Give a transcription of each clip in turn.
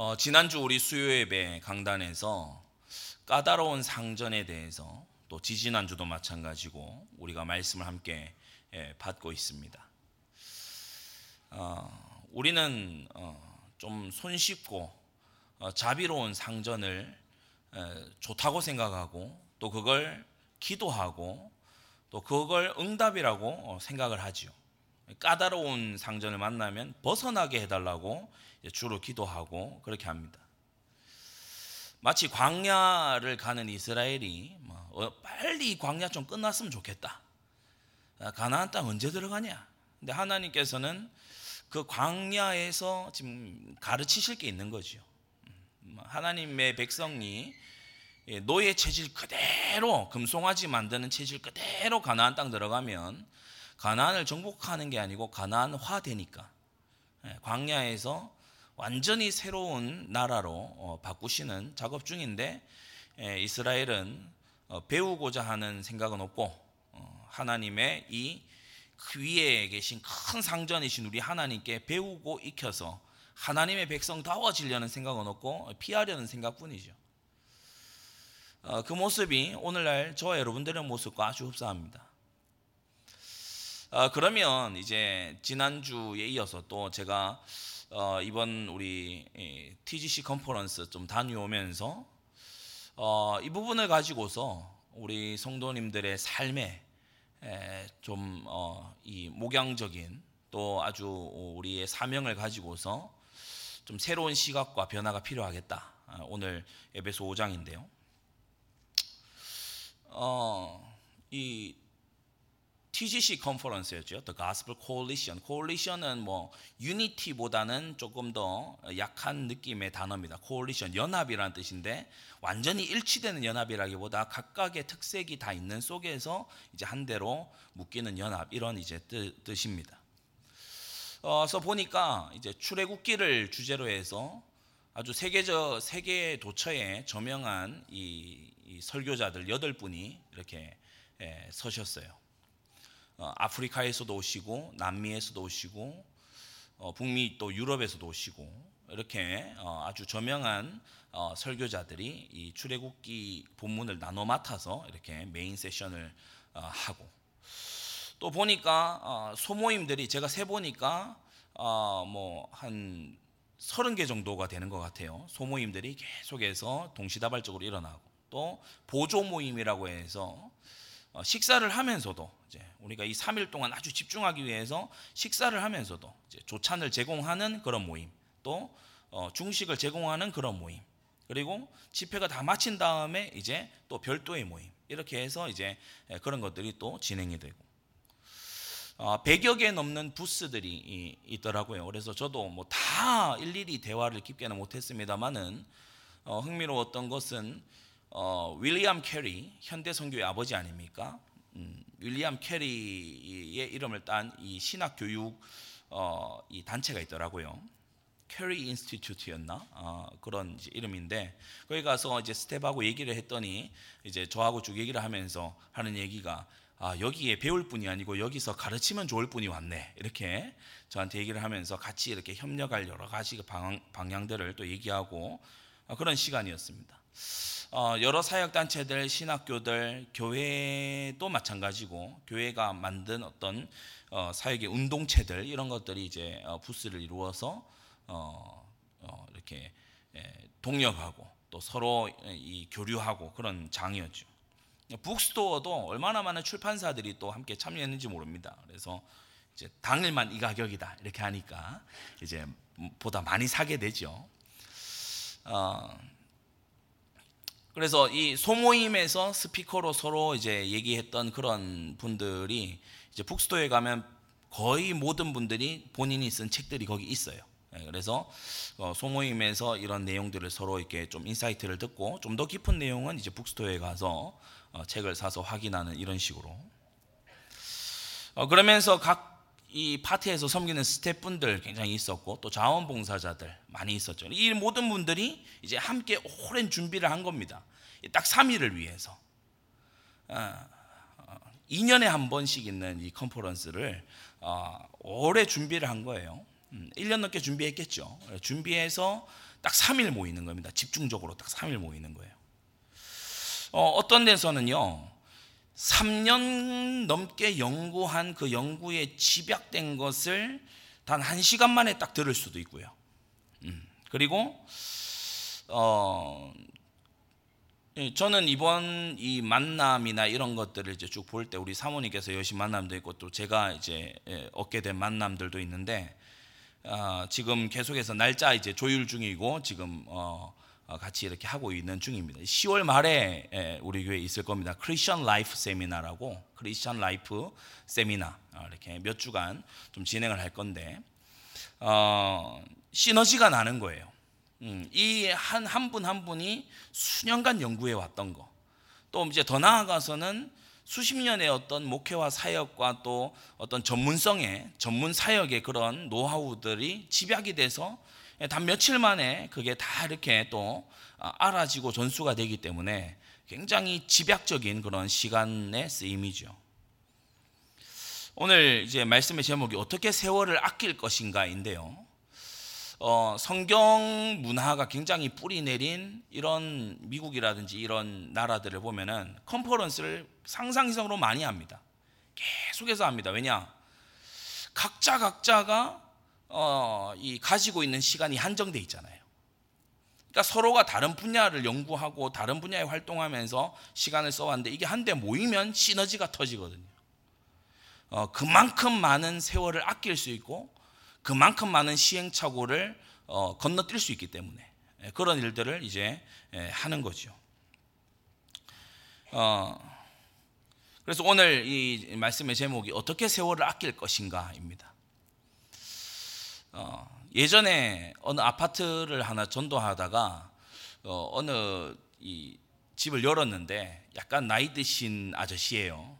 어, 지난주 우리 수요 예배 강단에서 까다로운 상전에 대해서 또 지지난주도 마찬가지고 우리가 말씀을 함께 예, 받고 있습니다. 어, 우리는 어, 좀 손쉽고 어, 자비로운 상전을 에, 좋다고 생각하고 또 그걸 기도하고 또 그걸 응답이라고 어, 생각을 하지요. 까다로운 상전을 만나면 벗어나게 해달라고 주로 기도하고 그렇게 합니다. 마치 광야를 가는 이스라엘이 뭐, 어, 빨리 광야 좀 끝났으면 좋겠다. 아, 가나안 땅 언제 들어가냐? 근데 하나님께서는 그 광야에서 지금 가르치실 게 있는 거죠. 음, 하나님의 백성이 예, 노예 체질 그대로 금송아지 만드는 체질 그대로 가나안 땅 들어가면 가나안을 정복하는 게 아니고 가나안화 되니까 예, 광야에서 완전히 새로운 나라로 어, 바꾸시는 작업 중인데 예, 이스라엘은 어, 배우고자 하는 생각은 없고 어, 하나님의 이 위에 계신 큰 상전이신 우리 하나님께 배우고 익혀서 하나님의 백성다워지려는 생각은 없고 피하려는 생각뿐이죠. 그 모습이 오늘날 저와 여러분들의 모습과 아주 흡사합니다. 어, 그러면 이제 지난주에 이어서 또 제가 어, 이번 우리 TGC 컨퍼런스 좀 다녀오면서 어, 이 부분을 가지고서 우리 성도님들의 삶에 좀이 어, 목양적인 또 아주 우리의 사명을 가지고서 좀 새로운 시각과 변화가 필요하겠다. 아, 오늘 에베소 5장인데요. 어, 이 TGC 컨퍼런스였죠. The Gospel Coalition. Coalition은 뭐 Unity보다는 조금 더 약한 느낌의 단어입니다. Coalition 연합이라는 뜻인데 완전히 일치되는 연합이라기보다 각각의 특색이 다 있는 속에서 이제 한 대로 묶이는 연합 이런 이제 뜻 입니다. 어, 그래서 보니까 이제 출애굽기를 주제로 해서 아주 세계적 세계 도처에 저명한 이, 이 설교자들 여덟 분이 이렇게 예, 서셨어요. 어, 아프리카에서도 오시고 남미에서도 오시고 어, 북미 또 유럽에서도 오시고 이렇게 어, 아주 저명한 설교자들이 이 출애굽기 본문을 나눠 맡아서 이렇게 메인 세션을 하고 또 보니까 소모임들이 제가 세 보니까 뭐한 서른 개 정도가 되는 것 같아요. 소모임들이 계속해서 동시다발적으로 일어나고 또 보조 모임이라고 해서 식사를 하면서도 우리가 이 3일 동안 아주 집중하기 위해서 식사를 하면서도 조찬을 제공하는 그런 모임, 또 어, 중식을 제공하는 그런 모임, 그리고 집회가 다 마친 다음에 이제 또 별도의 모임 이렇게 해서 이제 예, 그런 것들이 또 진행이 되고 100여 어, 개 넘는 부스들이 있더라고요. 그래서 저도 뭐 다 일일이 대화를 깊게는 못했습니다만은 어, 흥미로웠던 것은 윌리엄 캐리 현대 선교의 아버지 아닙니까? 음, 윌리엄 캐리의 이름을 딴 이 신학 교육 어, 이 단체가 있더라고요. 캐리 Institute였나 어, 그런 이름인데 거기 가서 이제 스태프하고 얘기를 했더니 이제 저하고 쭉 얘기를 하면서 하는 얘기가 아, 여기에 배울 분이 아니고 여기서 가르치면 좋을 분이 왔네 이렇게 저한테 얘기를 하면서 같이 이렇게 협력할 여러 가지 방향, 방향들을 또 얘기하고 어, 그런 시간이었습니다. 어, 여러 사역 단체들, 신학교들, 교회도 마찬가지고 교회가 만든 어떤 어, 사역의 운동체들 이런 것들이 이제 부스를 이루어서 이렇게 예, 동력하고 또 서로 이 교류하고 그런 장이었죠. 북스토어도 얼마나 많은 출판사들이 또 함께 참여했는지 모릅니다. 그래서 이제 당일만 이 가격이다 이렇게 하니까 이제 보다 많이 사게 되죠. 어, 그래서 이 소모임에서 스피커로 서로 이제 얘기했던 그런 분들이 이제 북스토에 가면 거의 모든 분들이 본인이 쓴 책들이 거기 있어요. 예, 그래서 어, 소모임에서 이런 내용들을 서로 이렇게 좀 insight를 듣고 좀 더 깊은 내용은 이제 bookstore에 가서 어, 책을 사서 확인하는 이런 식으로. 어, 그러면서 각 이 파트에서 섬기는 스태프분들 굉장히 있었고 또 자원봉사자들 많이 있었죠. 이 모든 분들이 이제 함께 오랜 준비를 한 겁니다. 딱 3일을 위해서. 어, 2년에 한 번씩 있는 이 컨퍼런스를 어, 오래 준비를 한 거예요. 1년 음, 넘게 준비했겠죠. 준비해서 딱 3일 모이는 겁니다. 집중적으로 딱 3일 모이는 거예요. 어, 어떤 데서는요. 3년 넘게 연구한 그 연구에 집약된 것을 단 1시간 만에 딱 들을 수도 있고요. 음, 그리고 어 예, 저는 이번 이 만남이나 이런 것들을 이제 쭉 볼 때 우리 사모님께서 여신 만남도 있고 또 제가 이제 예, 얻게 된 만남들도 있는데 어, 지금 계속해서 날짜 이제 조율 중이고 지금 어, 어, 같이 이렇게 하고 있는 중입니다. 10월 말에 예, 우리 교회 있을 겁니다. Christian Life 세미나라고 Christian Life 세미나 어, 이렇게 몇 주간 좀 진행을 할 건데 어, 시너지가 나는 거예요. 음, 이한 한 분 한 분이 수년간 연구해 왔던 거. 또 이제 더 나아가서는 수십 년의 어떤 목회와 사역과 또 어떤 전문성의 전문 사역의 그런 노하우들이 집약이 돼서 단 며칠 만에 그게 다 이렇게 또 알아지고 전수가 되기 때문에 굉장히 집약적인 그런 시간의 쓰임이죠. 오늘 이제 말씀의 제목이 어떻게 세월을 아낄 것인가인데요. 어, 성경 문화가 굉장히 뿌리 내린 이런 미국이라든지 이런 나라들을 보면은 컨퍼런스를 상상 이상으로 많이 합니다. 계속해서 합니다. 왜냐? 각자 각자가 어, 이 가지고 있는 시간이 한정돼 있잖아요. 그러니까 서로가 다른 분야를 연구하고 다른 분야에 활동하면서 시간을 써왔는데 이게 한데 모이면 시너지가 터지거든요. 어, 그만큼 많은 세월을 아낄 수 있고 그만큼 많은 시행착오를 어, 건너뛸 수 있기 때문에 예, 그런 일들을 이제 예, 하는 거죠. 어, 그래서 오늘 이 말씀의 제목이 어떻게 세월을 아낄 것인가입니다. 어, 예전에 어느 아파트를 하나 전도하다가 어, 어느 집을 열었는데 약간 나이 드신 아저씨예요.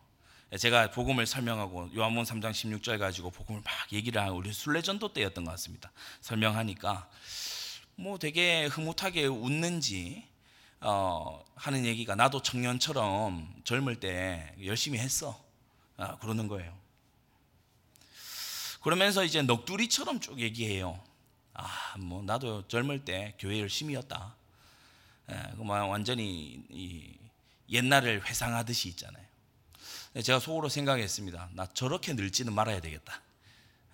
제가 복음을 설명하고 요한복음 3장 16절 가지고 복음을 막 얘기를 하고 우리 순례전도 때였던 것 같습니다. 설명하니까 뭐 되게 흐뭇하게 웃는지 어, 하는 얘기가 나도 청년처럼 젊을 때 열심히 했어 아, 그러는 거예요. 그러면서 이제 넋두리처럼 쭉 얘기해요. 아, 뭐 나도 젊을 때 교회 열심히였다. 예, 뭐 완전히 옛날을 회상하듯이 있잖아요. 제가 속으로 생각했습니다. 나 저렇게 늙지는 말아야 되겠다.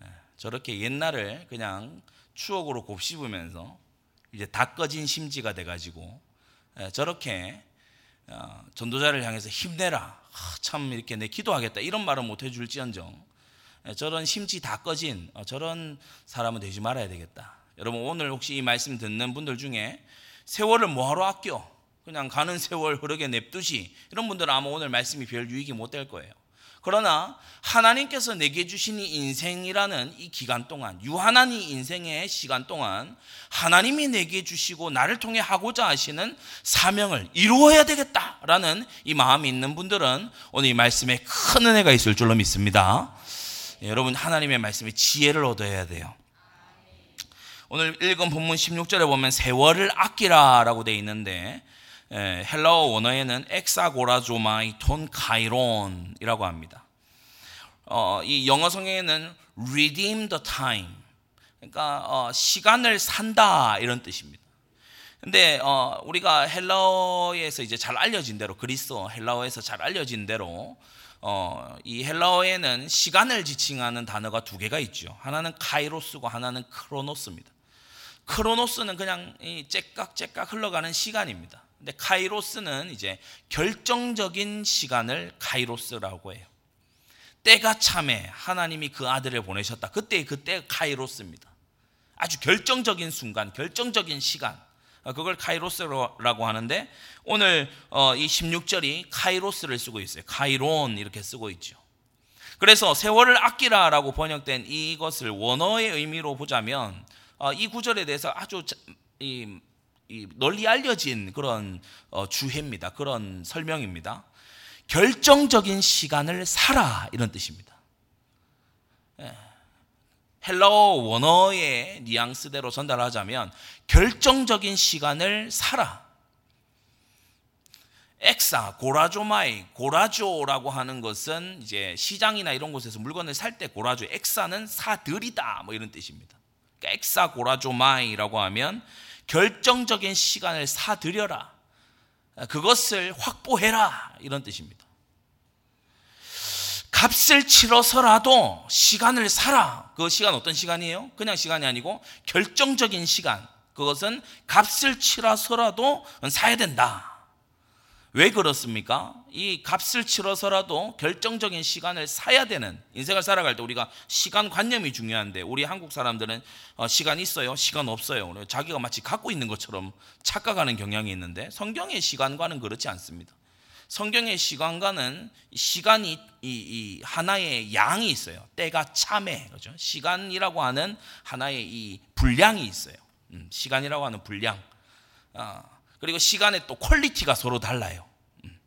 예, 저렇게 옛날을 그냥 추억으로 곱씹으면서 이제 다 꺼진 심지가 돼가지고 예, 저렇게 어, 전도자를 향해서 힘내라. 참 이렇게 내 기도하겠다. 이런 말은 못 해줄지언정 예, 저런 심지 다 꺼진 어, 저런 사람은 되지 말아야 되겠다. 여러분 오늘 혹시 이 말씀 듣는 분들 중에 세월을 뭐하러 아껴? 그냥 가는 세월 흐르게 냅두지 이런 분들은 아마 오늘 말씀이 별 유익이 못 될 거예요. 그러나 하나님께서 내게 주신 이 인생이라는 이 기간 동안 유한한 이 인생의 시간 동안 하나님이 내게 주시고 나를 통해 하고자 하시는 사명을 이루어야 되겠다라는 이 마음이 있는 분들은 오늘 이 말씀에 큰 은혜가 있을 줄로 믿습니다. 예, 여러분 하나님의 말씀에 지혜를 얻어야 돼요. 오늘 읽은 본문 16절에 보면 세월을 아끼라라고 되어 있는데 예, 헬라어 원어에는 ἐξαγοράζομαι τὸν καιρόν이라고 합니다. 어, 이 영어 성경에는 redeem the time. 그러니까 어, 시간을 산다 이런 뜻입니다. 근데 어, 우리가 헬라어에서 이제 잘 알려진 대로 그리스어 헬라어에서 잘 알려진 대로 어, 이 헬라어에는 시간을 지칭하는 단어가 두 개가 있죠. 하나는 카이로스고 하나는 크로노스입니다. 크로노스는 그냥 이 째깍째깍 흘러가는 시간입니다. 근데 카이로스는 이제 결정적인 시간을 카이로스라고 해요. 때가 참에 하나님이 그 아들을 보내셨다. 그때 그때 카이로스입니다. 아주 결정적인 순간, 결정적인 시간. 어, 그걸 카이로스라고 하는데 오늘 어, 이 16절이 카이로스를 쓰고 있어요. 카이론 이렇게 쓰고 있죠. 그래서 세월을 아끼라라고 번역된 이것을 원어의 의미로 보자면 어, 이 구절에 대해서 아주 널리 알려진 그런 주해입니다. 그런 설명입니다. 결정적인 시간을 살아 이런 뜻입니다. 예. 헬라어 원어의 뉘앙스대로 전달하자면 결정적인 시간을 살아. 엑사, 고라조마이, 고라조라고 하는 것은 이제 시장이나 이런 곳에서 물건을 살 때 고라조, 엑사는 사들이다 뭐 이런 뜻입니다. 그러니까 엑사 고라조마이라고 하면 결정적인 시간을 사들여라. 그것을 확보해라. 이런 뜻입니다. 값을 치러서라도 시간을 사라. 그 시간 어떤 시간이에요? 그냥 시간이 아니고 결정적인 시간. 그것은 값을 치러서라도 사야 된다. 왜 그렇습니까? 이 값을 치러서라도 결정적인 시간을 사야 되는 인생을 살아갈 때 우리가 시간 관념이 중요한데 우리 한국 사람들은 어, 시간 있어요, 시간 없어요. 자기가 마치 갖고 있는 것처럼 착각하는 경향이 있는데 성경의 시간관은 그렇지 않습니다. 성경의 시간관은 시간이 이, 이 하나의 양이 있어요. 때가 차매 그죠? 시간이라고 하는 하나의 이 분량이 있어요. 음, 시간이라고 하는 분량. 아, 그리고 시간의 또 quality가 서로 달라요. 음,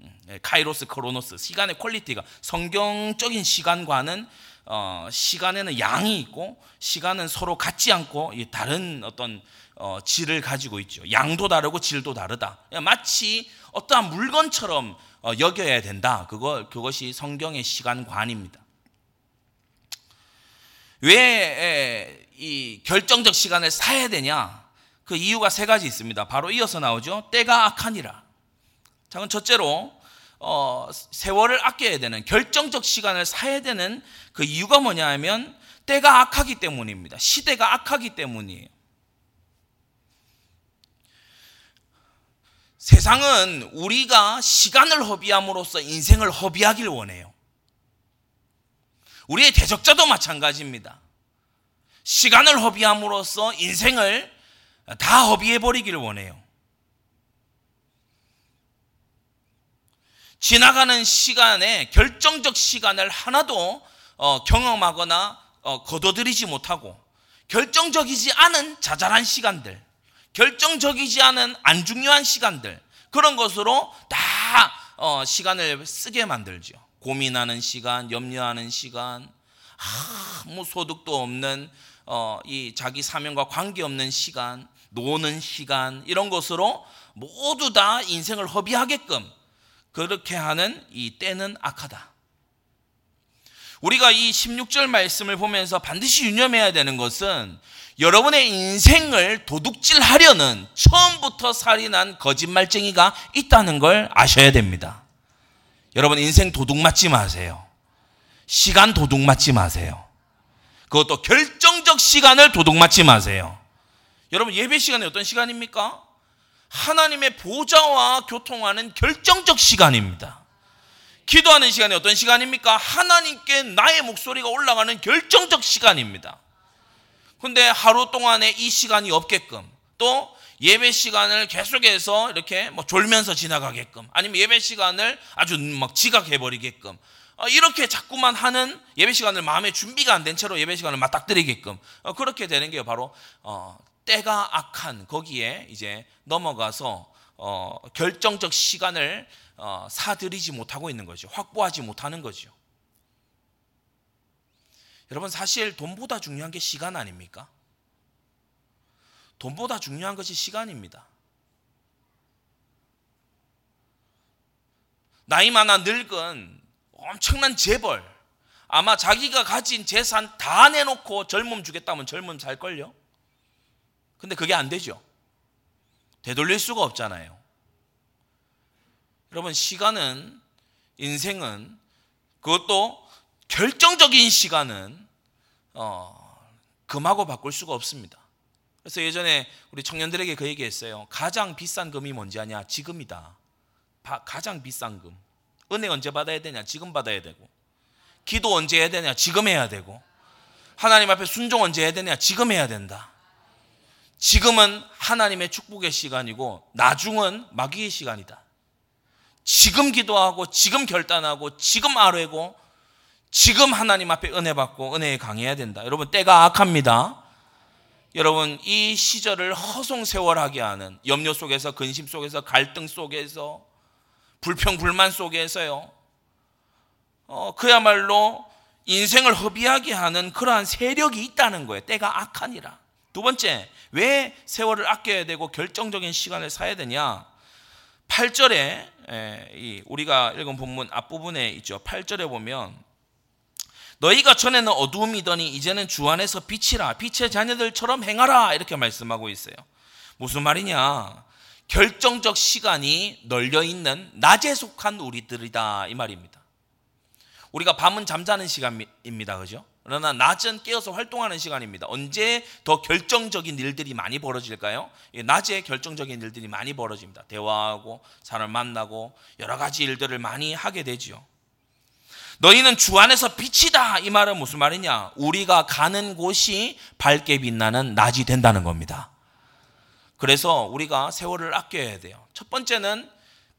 음, 예, 카이로스, 크로노스, 시간의 quality가 성경적인 시간관은 어, 시간에는 양이 있고 시간은 서로 같지 않고 다른 어떤 어, 질을 가지고 있죠. 양도 다르고 질도 다르다. 마치 어떠한 물건처럼 어, 여겨야 된다. 그거 그것이 성경의 시간관입니다. 왜 이 결정적 시간을 사야 되냐? 그 이유가 세 가지 있습니다. 바로 이어서 나오죠. 때가 악하니라. 자, 그럼 첫째로 어, 세월을 아껴야 되는 결정적 시간을 사야 되는 그 이유가 뭐냐 하면 때가 악하기 때문입니다. 시대가 악하기 때문이에요. 세상은 우리가 시간을 허비함으로써 인생을 허비하길 원해요. 우리의 대적자도 마찬가지입니다. 시간을 허비함으로써 인생을 다 허비해 버리기를 원해요. 지나가는 시간에 결정적 시간을 하나도 어, 경험하거나 어, 거둬들이지 못하고 결정적이지 않은 자잘한 시간들, 결정적이지 않은 안 중요한 시간들 그런 것으로 다 어, 시간을 쓰게 만들죠. 고민하는 시간, 염려하는 시간, 아무 소득도 없는 어, 이 자기 사명과 관계없는 시간, 노는 시간 이런 것으로 모두 다 인생을 허비하게끔 그렇게 하는 이 때는 악하다. 우리가 이 16절 말씀을 보면서 반드시 유념해야 되는 것은 여러분의 인생을 도둑질하려는 처음부터 살인한 거짓말쟁이가 있다는 걸 아셔야 됩니다. 여러분 인생 도둑 맞지 마세요. 시간 도둑 맞지 마세요. 그것도 결정적 시간을 도둑 맞지 마세요. 여러분 예배 시간이 어떤 시간입니까? 하나님의 보좌와 교통하는 결정적 시간입니다. 기도하는 시간이 어떤 시간입니까? 하나님께 나의 목소리가 올라가는 결정적 시간입니다. 근데 하루 동안에 이 시간이 없게끔 또 예배 시간을 계속해서 이렇게 뭐 졸면서 지나가게끔 아니면 예배 시간을 아주 막 지각해 버리게끔 어, 이렇게 자꾸만 하는 예배 시간을 마음에 준비가 안 된 채로 예배 시간을 맞닥뜨리게끔 어, 그렇게 되는 게 바로 어, 때가 악한 거기에 이제 넘어가서 어, 결정적 시간을 어, 사들이지 못하고 있는 거죠. 확보하지 못하는 거죠. 여러분 사실 돈보다 중요한 게 시간 아닙니까? 돈보다 중요한 것이 시간입니다. 나이 많아 늙은 엄청난 재벌 아마 자기가 가진 재산 다 내놓고 젊음 주겠다면 젊음 살걸요? 근데 그게 안 되죠. 되돌릴 수가 없잖아요. 여러분, 시간은, 인생은, 그것도 결정적인 시간은, 어, 금하고 바꿀 수가 없습니다. 그래서 예전에 우리 청년들에게 그 얘기 했어요. 가장 비싼 금이 뭔지 아냐? 지금이다. 바, 가장 비싼 금. 은혜 언제 받아야 되냐? 지금 받아야 되고. 기도 언제 해야 되냐? 지금 해야 되고. 하나님 앞에 순종 언제 해야 되냐? 지금 해야 된다. 지금은 하나님의 축복의 시간이고 나중은 마귀의 시간이다. 지금 기도하고 지금 결단하고 지금 아뢰고 지금 하나님 앞에 은혜 받고 은혜에 강해야 된다. 여러분 때가 악합니다. 여러분 이 시절을 허송 세월하게 하는 염려 속에서 근심 속에서 갈등 속에서 불평 불만 속에서요. 어, 그야말로 인생을 허비하게 하는 그러한 세력이 있다는 거예요. 때가 악하니라. 두 번째, 왜 세월을 아껴야 되고 결정적인 시간을 사야 되냐? 8절에 우리가 읽은 본문 앞부분에 있죠. 8절에 보면 너희가 전에는 어두움이더니 이제는 주 안에서 빛이라 빛의 자녀들처럼 행하라 이렇게 말씀하고 있어요. 무슨 말이냐? 결정적 시간이 널려 있는 낮에 속한 우리들이다 이 말입니다. 우리가 밤은 잠자는 시간입니다. 그죠? 그러나 낮은 깨어서 활동하는 시간입니다. 언제 더 결정적인 일들이 많이 벌어질까요? 낮에 결정적인 일들이 많이 벌어집니다. 대화하고 사람을 만나고 여러 가지 일들을 많이 하게 되지요. 너희는 주 안에서 빛이다. 이 말은 무슨 말이냐? 우리가 가는 곳이 밝게 빛나는 낮이 된다는 겁니다. 그래서 우리가 세월을 아껴야 돼요. 첫 번째는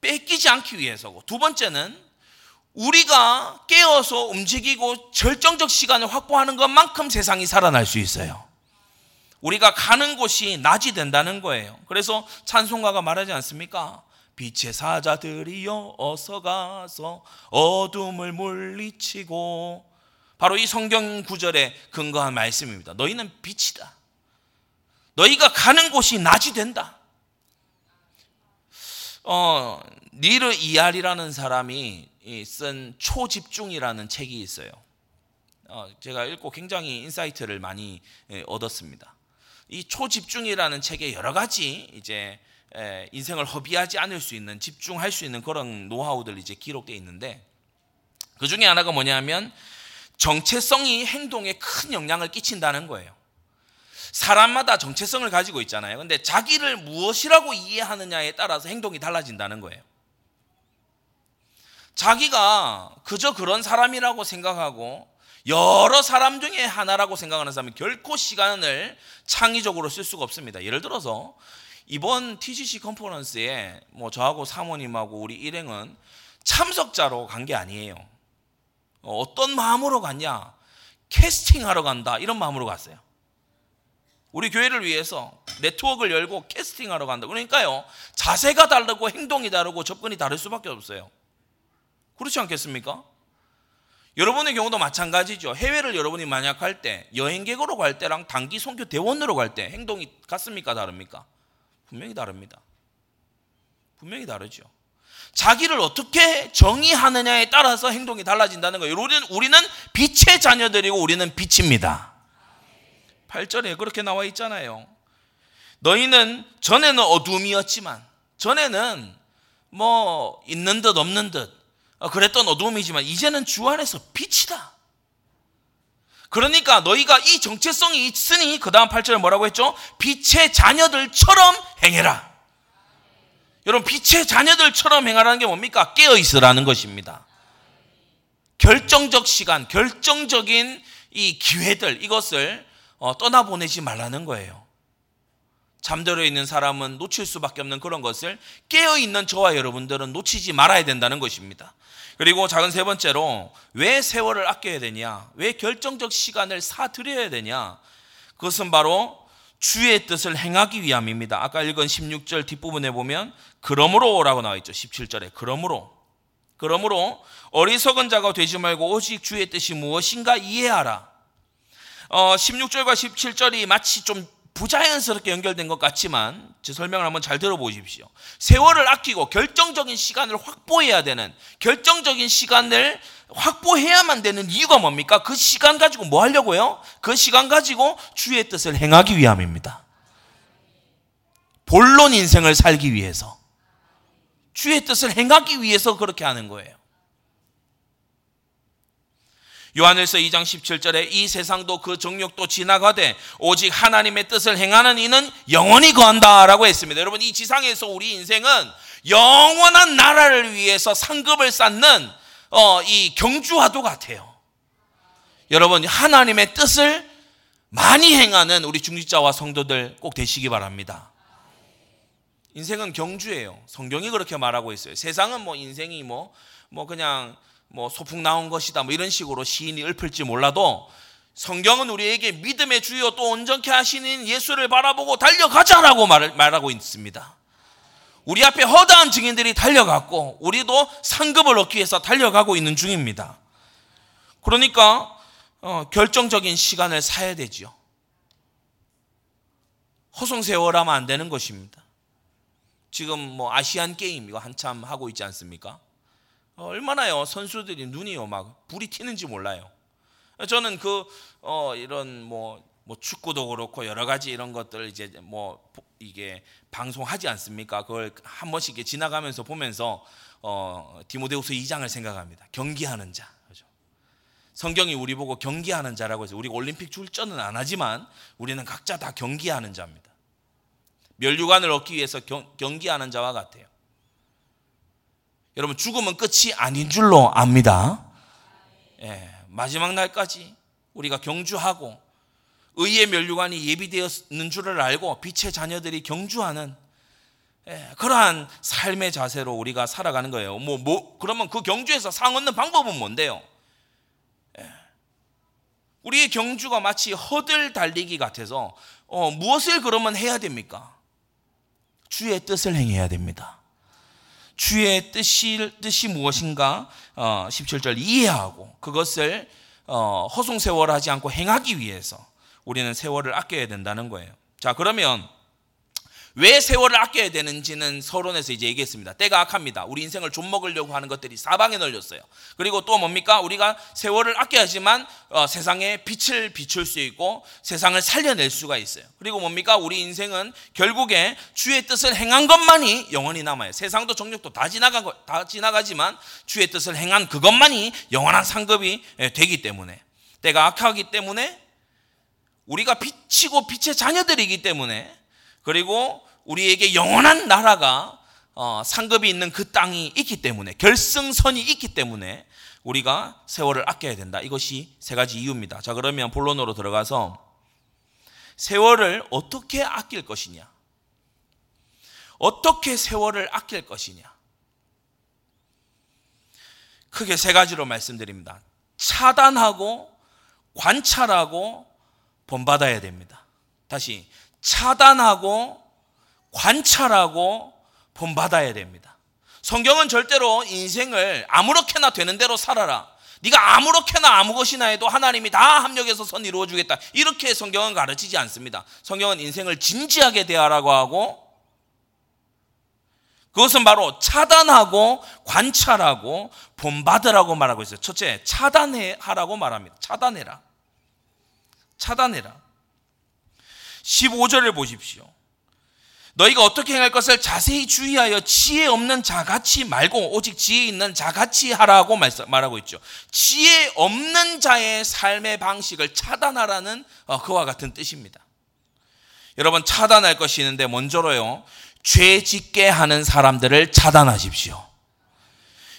뺏기지 않기 위해서고, 두 번째는 우리가 깨어서 움직이고 절정적 시간을 확보하는 것만큼 세상이 살아날 수 있어요. 우리가 가는 곳이 낮이 된다는 거예요. 그래서 찬송가가 말하지 않습니까? 빛의 사자들이여 어서 가서 어둠을 물리치고 바로 이 성경 구절에 근거한 말씀입니다. 너희는 빛이다. 너희가 가는 곳이 낮이 된다. 어, 니르 이알이라는 사람이 쓴 초집중이라는 책이 있어요. 어, 제가 읽고 굉장히 insight를 많이 예, 얻었습니다. 이 초집중이라는 책에 여러 가지 이제 인생을 허비하지 않을 수 있는 집중할 수 있는 그런 노하우들이 이제 기록되어 있는데 그 중에 하나가 뭐냐면 정체성이 행동에 큰 영향을 끼친다는 거예요. 사람마다 정체성을 가지고 있잖아요. 근데 자기를 무엇이라고 이해하느냐에 따라서 행동이 달라진다는 거예요. 자기가 그저 그런 사람이라고 생각하고 여러 사람 중에 하나라고 생각하는 사람은 결코 시간을 창의적으로 쓸 수가 없습니다. 예를 들어서 이번 TGC 컨퍼런스에 뭐 저하고 사모님하고 우리 일행은 참석자로 간 게 아니에요. 어떤 마음으로 갔냐? 캐스팅하러 간다. 이런 마음으로 갔어요. 우리 교회를 위해서 네트워크를 열고 캐스팅하러 간다. 그러니까요. 자세가 다르고 행동이 다르고 접근이 다를 수밖에 없어요. 그렇지 않겠습니까? 여러분의 경우도 마찬가지죠. 해외를 여러분이 만약 갈 때, 여행객으로 갈 때랑 단기 선교 대원으로 갈 때 행동이 같습니까? 다릅니까? 분명히 다릅니다. 분명히 다르죠. 자기를 어떻게 정의하느냐에 따라서 행동이 달라진다는 거예요. 우리는, 우리는 빛의 자녀들이고 우리는 빛입니다. 8절에 그렇게 나와 있잖아요. 너희는 전에는 어둠이었지만, 전에는 뭐 있는 듯 없는 듯, 어, 그랬던 어둠이지만 이제는 주 안에서 빛이다. 그러니까 너희가 이 정체성이 있으니 그 다음 8절에 뭐라고 했죠? 빛의 자녀들처럼 행해라. 여러분 빛의 자녀들처럼 행하라는 게 뭡니까? 깨어 있으라는 것입니다. 결정적 시간, 결정적인 이 기회들 이것을 어, 떠나보내지 말라는 거예요. 잠들어 있는 사람은 놓칠 수밖에 없는 그런 것을 깨어 있는 저와 여러분들은 놓치지 말아야 된다는 것입니다. 그리고 작은 세 번째로 왜 세월을 아껴야 되냐? 왜 결정적 시간을 사들여야 되냐? 그것은 바로 주의 뜻을 행하기 위함입니다. 아까 읽은 16절 뒷부분에 보면 그러므로라고 나와 있죠. 17절에 그러므로 그러므로 어리석은 자가 되지 말고 오직 주의 뜻이 무엇인가 이해하라. 어, 16절과 17절이 마치 좀 부자연스럽게 연결된 것 같지만 제 설명을 한번 잘 들어보십시오. 세월을 아끼고 결정적인 시간을 확보해야 되는 결정적인 시간을 확보해야만 되는 이유가 뭡니까? 그 시간 가지고 뭐 하려고요? 그 시간 가지고 주의 뜻을 행하기 위함입니다. 본론 인생을 살기 위해서 주의 뜻을 행하기 위해서 그렇게 하는 거예요. 요한일서 2장 17절에 이 세상도 그 정욕도 지나가되 오직 하나님의 뜻을 행하는 이는 영원히 거한다라고 했습니다. 여러분 이 지상에서 우리 인생은 영원한 나라를 위해서 상급을 쌓는 어, 이 경주와도 같아요. 여러분 하나님의 뜻을 많이 행하는 우리 중직자와 성도들 꼭 되시기 바랍니다. 인생은 경주예요. 성경이 그렇게 말하고 있어요. 세상은 뭐 인생이 뭐뭐 뭐 그냥 뭐 소풍 나온 것이다 뭐 이런 식으로 시인이 읊을지 몰라도 성경은 우리에게 믿음의 주요 또 온전케 하시는 예수를 바라보고 달려가자라고 말, 말하고 있습니다. 우리 앞에 허다한 증인들이 달려갔고 우리도 상급을 얻기 위해서 달려가고 있는 중입니다. 그러니까 어, 결정적인 시간을 사야 되지요. 허송세월하면 안 되는 것입니다. 지금 뭐 아시안 게임 이거 한참 하고 있지 않습니까? 어, 얼마나요 선수들이 눈이요 막 불이 튀는지 몰라요. 저는 그 어, 이런 뭐 뭐 축구도 그렇고 여러 가지 이런 것들 이제 뭐 이게 방송하지 않습니까? 그걸 한 번씩 지나가면서 보면서 어, 디모데후서 2장을 생각합니다. 경기하는 자. 그죠? 성경이 우리 보고 경기하는 자라고 해서 우리가 올림픽 출전은 안 하지만 우리는 각자 다 경기하는 자입니다. 멸류관을 얻기 위해서 경, 경기하는 자와 같아요. 여러분 죽음은 끝이 아닌 줄로 압니다. 예, 마지막 날까지 우리가 경주하고 의의 멸류관이 예비되었는 줄을 알고 빛의 자녀들이 경주하는 예, 그러한 삶의 자세로 우리가 살아가는 거예요. 뭐, 뭐 그러면 그 경주에서 상 얻는 방법은 뭔데요? 예, 우리의 경주가 마치 허들 달리기 같아서 어, 무엇을 그러면 해야 됩니까? 주의 뜻을 행해야 됩니다. 주의 뜻이, 뜻이 무엇인가 어, 17절 이해하고 그것을 어, 허송세월하지 않고 행하기 위해서 우리는 세월을 아껴야 된다는 거예요. 자, 그러면 왜 세월을 아껴야 되는지는 서론에서 이제 얘기했습니다. 때가 악합니다. 우리 인생을 좀 먹으려고 하는 것들이 사방에 널렸어요. 그리고 또 뭡니까? 우리가 세월을 아껴야지만 어, 세상에 빛을 비출 수 있고 세상을 살려낼 수가 있어요. 그리고 뭡니까? 우리 인생은 결국에 주의 뜻을 행한 것만이 영원히 남아요. 세상도 정력도 다 지나가 다 지나가지만 주의 뜻을 행한 그것만이 영원한 상급이 예, 되기 때문에 때가 악하기 때문에 우리가 빛이고 빛의 자녀들이기 때문에 그리고 우리에게 영원한 나라가 어, 상급이 있는 그 땅이 있기 때문에 결승선이 있기 때문에 우리가 세월을 아껴야 된다. 이것이 세 가지 이유입니다. 자 그러면 본론으로 들어가서 세월을 어떻게 아낄 것이냐? 어떻게 세월을 아낄 것이냐? 크게 세 가지로 말씀드립니다. 차단하고 관찰하고 본받아야 됩니다. 다시 차단하고 관찰하고 본받아야 됩니다. 성경은 절대로 인생을 아무렇게나 되는 대로 살아라. 네가 아무렇게나 아무 것이나 해도 하나님이 다 합력해서 선 이루어 주겠다. 이렇게 성경은 가르치지 않습니다. 성경은 인생을 진지하게 대하라고 하고 그것은 바로 차단하고 관찰하고 본받으라고 말하고 있어요. 첫째, 차단하라고 말합니다. 차단해라. 차단해라. 15절을 보십시오. 너희가 어떻게 행할 것을 자세히 주의하여 지혜 없는 자같이 말고 오직 지혜 있는 자같이 하라고 말하고 있죠. 지혜 없는 자의 삶의 방식을 차단하라는 어, 그와 같은 뜻입니다. 여러분 차단할 것이 있는데 먼저로요. 죄 짓게 하는 사람들을 차단하십시오.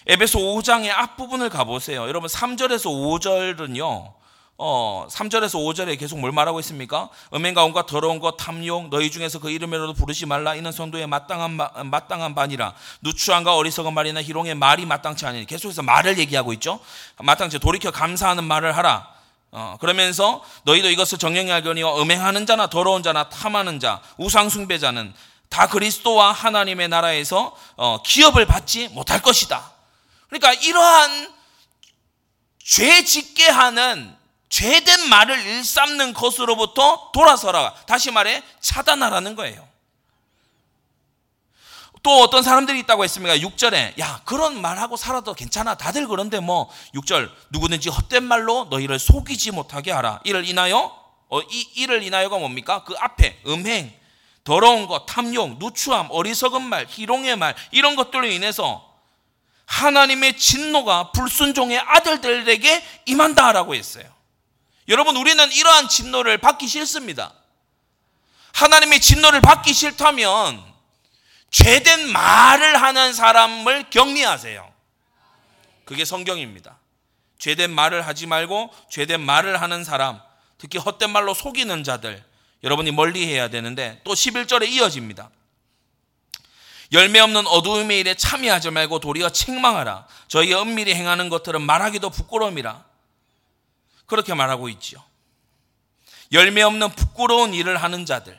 에베소 5장의 앞부분을 가보세요. 여러분 3절에서 5절은요. 어, 3절에서 5절에 계속 뭘 말하고 있습니까? 음행과 온갖 더러운 것, 탐욕, 너희 중에서 그 이름으로도 부르지 말라. 이는 성도의 마땅한, 마땅한 반이라. 누추함과 어리석은 말이나 희롱의 말이 마땅치 않으니. 계속해서 말을 얘기하고 있죠. 마땅치 돌이켜 감사하는 말을 하라. 어, 그러면서 너희도 이것을 정령히 알거니와 음행하는 자나 더러운 자나 탐하는 자, 우상 숭배자는 다 그리스도와 하나님의 나라에서 어, 기업을 받지 못할 것이다. 그러니까 이러한 죄 짓게 하는 죄된 말을 일삼는 것으로부터 돌아서라. 다시 말해 차단하라는 거예요. 또 어떤 사람들이 있다고 했습니까? 6절에 야 그런 말하고 살아도 괜찮아. 다들 그런데 뭐 6절 누구든지 헛된 말로 너희를 속이지 못하게 하라. 이를 인하여 어, 이 이를 인하여가 뭡니까? 그 앞에 음행, 더러운 것, 탐욕, 누추함, 어리석은 말, 희롱의 말 이런 것들로 인해서 하나님의 진노가 불순종의 아들들에게 임한다라고 했어요. 여러분, 우리는 이러한 진노를 받기 싫습니다. 하나님의 진노를 받기 싫다면 죄된 말을 하는 사람을 격리하세요. 그게 성경입니다. 죄된 말을 하지 말고 죄된 말을 하는 사람, 특히 헛된 말로 속이는 자들, 여러분이 멀리 해야 되는데 또 11절에 이어집니다. 열매 없는 어두움의 일에 참여하지 말고 도리어 책망하라. 저희 은밀히 행하는 것들은 말하기도 부끄러움이라. 그렇게 말하고 있죠. 열매 없는 부끄러운 일을 하는 자들.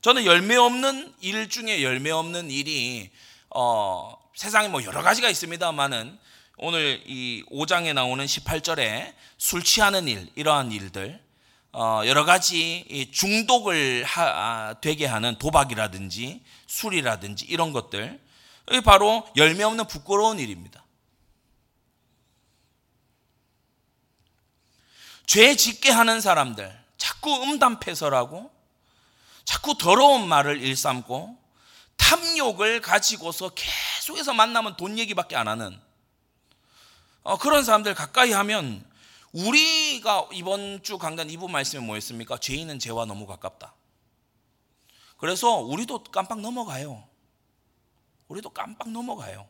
저는 열매 없는 일 중에 열매 없는 일이 어, 세상에 뭐 여러 가지가 있습니다만은 오늘 이 5장에 나오는 18절에 술 취하는 일 이러한 일들 어, 여러 가지 중독을 하, 아, 되게 하는 도박이라든지 술이라든지 이런 것들 바로 열매 없는 부끄러운 일입니다. 죄 짓게 하는 사람들, 자꾸 음담패설하고 자꾸 더러운 말을 일삼고 탐욕을 가지고서 계속해서 만나면 돈 얘기밖에 안 하는 어, 그런 사람들 가까이 하면 우리가 이번 주 강단 이부 말씀에 뭐였습니까? 죄인은 죄와 너무 가깝다. 그래서 우리도 깜빡 넘어가요. 우리도 깜빡 넘어가요.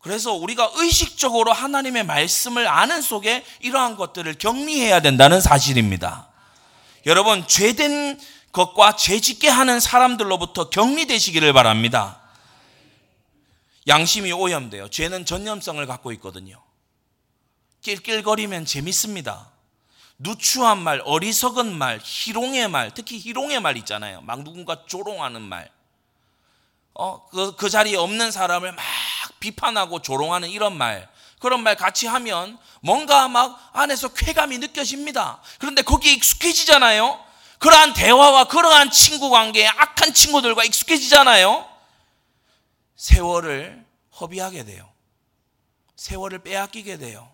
그래서 우리가 의식적으로 하나님의 말씀을 아는 속에 이러한 것들을 격리해야 된다는 사실입니다. 여러분, 죄된 것과 죄 짓게 하는 사람들로부터 격리되시기를 바랍니다. 양심이 오염돼요. 죄는 전염성을 갖고 있거든요. 낄낄거리면 재밌습니다. 누추한 말, 어리석은 말, 희롱의 말, 특히 희롱의 말 있잖아요. 막 누군가 조롱하는 말. 어, 그, 그 자리에 없는 사람을 막 비판하고 조롱하는 이런 말. 그런 말 같이 하면 뭔가 막 안에서 쾌감이 느껴집니다. 그런데 거기에 익숙해지잖아요. 그러한 대화와 그러한 친구 관계에 악한 친구들과 익숙해지잖아요. 세월을 허비하게 돼요. 세월을 빼앗기게 돼요.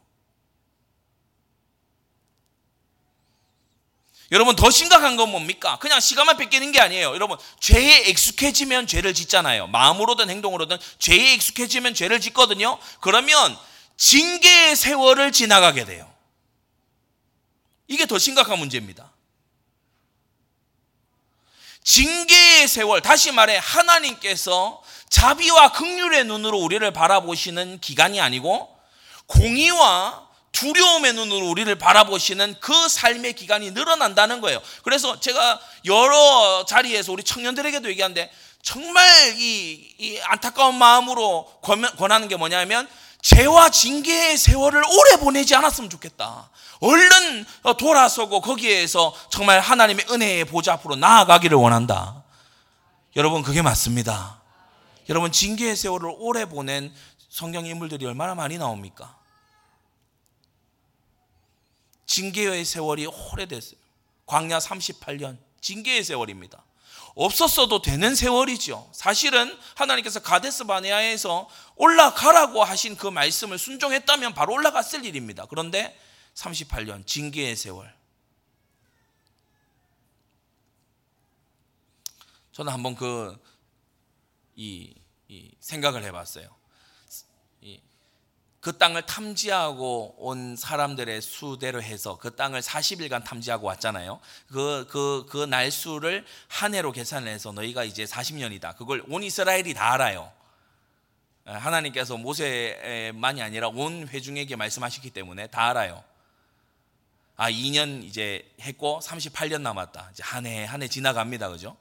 여러분 더 심각한 건 뭡니까? 그냥 시간만 뺏기는 게 아니에요. 여러분 죄에 익숙해지면 죄를 짓잖아요. 마음으로든 행동으로든 죄에 익숙해지면 죄를 짓거든요. 그러면 징계의 세월을 지나가게 돼요. 이게 더 심각한 문제입니다. 징계의 세월, 다시 말해 하나님께서 자비와 극률의 눈으로 우리를 바라보시는 기간이 아니고 공의와 두려움의 눈으로 우리를 바라보시는 그 삶의 기간이 늘어난다는 거예요. 그래서 제가 여러 자리에서 우리 청년들에게도 얘기하는데 정말 이, 이 안타까운 마음으로 권하는 게 뭐냐면 죄와 징계의 세월을 오래 보내지 않았으면 좋겠다. 얼른 돌아서고 거기에서 정말 하나님의 은혜의 보좌 앞으로 나아가기를 원한다. 여러분 그게 맞습니다. 여러분 징계의 세월을 오래 보낸 성경 인물들이 얼마나 많이 나옵니까? 징계의 세월이 오래됐어요. 광야 38년 징계의 세월입니다. 없었어도 되는 세월이죠. 사실은 하나님께서 가데스 바네아에서 올라가라고 하신 그 말씀을 순종했다면 바로 올라갔을 일입니다. 그런데 38년 징계의 세월. 저는 한번 그, 이, 이 생각을 해봤어요. 그 땅을 탐지하고 온 사람들의 수대로 해서 그 땅을 40일간 탐지하고 왔잖아요. 그, 그, 그 날수를 한 해로 계산을 해서 너희가 이제 40년이다. 그걸 온 이스라엘이 다 알아요. 예, 하나님께서 모세만이 아니라 온 회중에게 말씀하셨기 때문에 다 알아요. 아, 2년 이제 했고 38년 남았다. 이제 한 해, 한 해 지나갑니다. 그죠?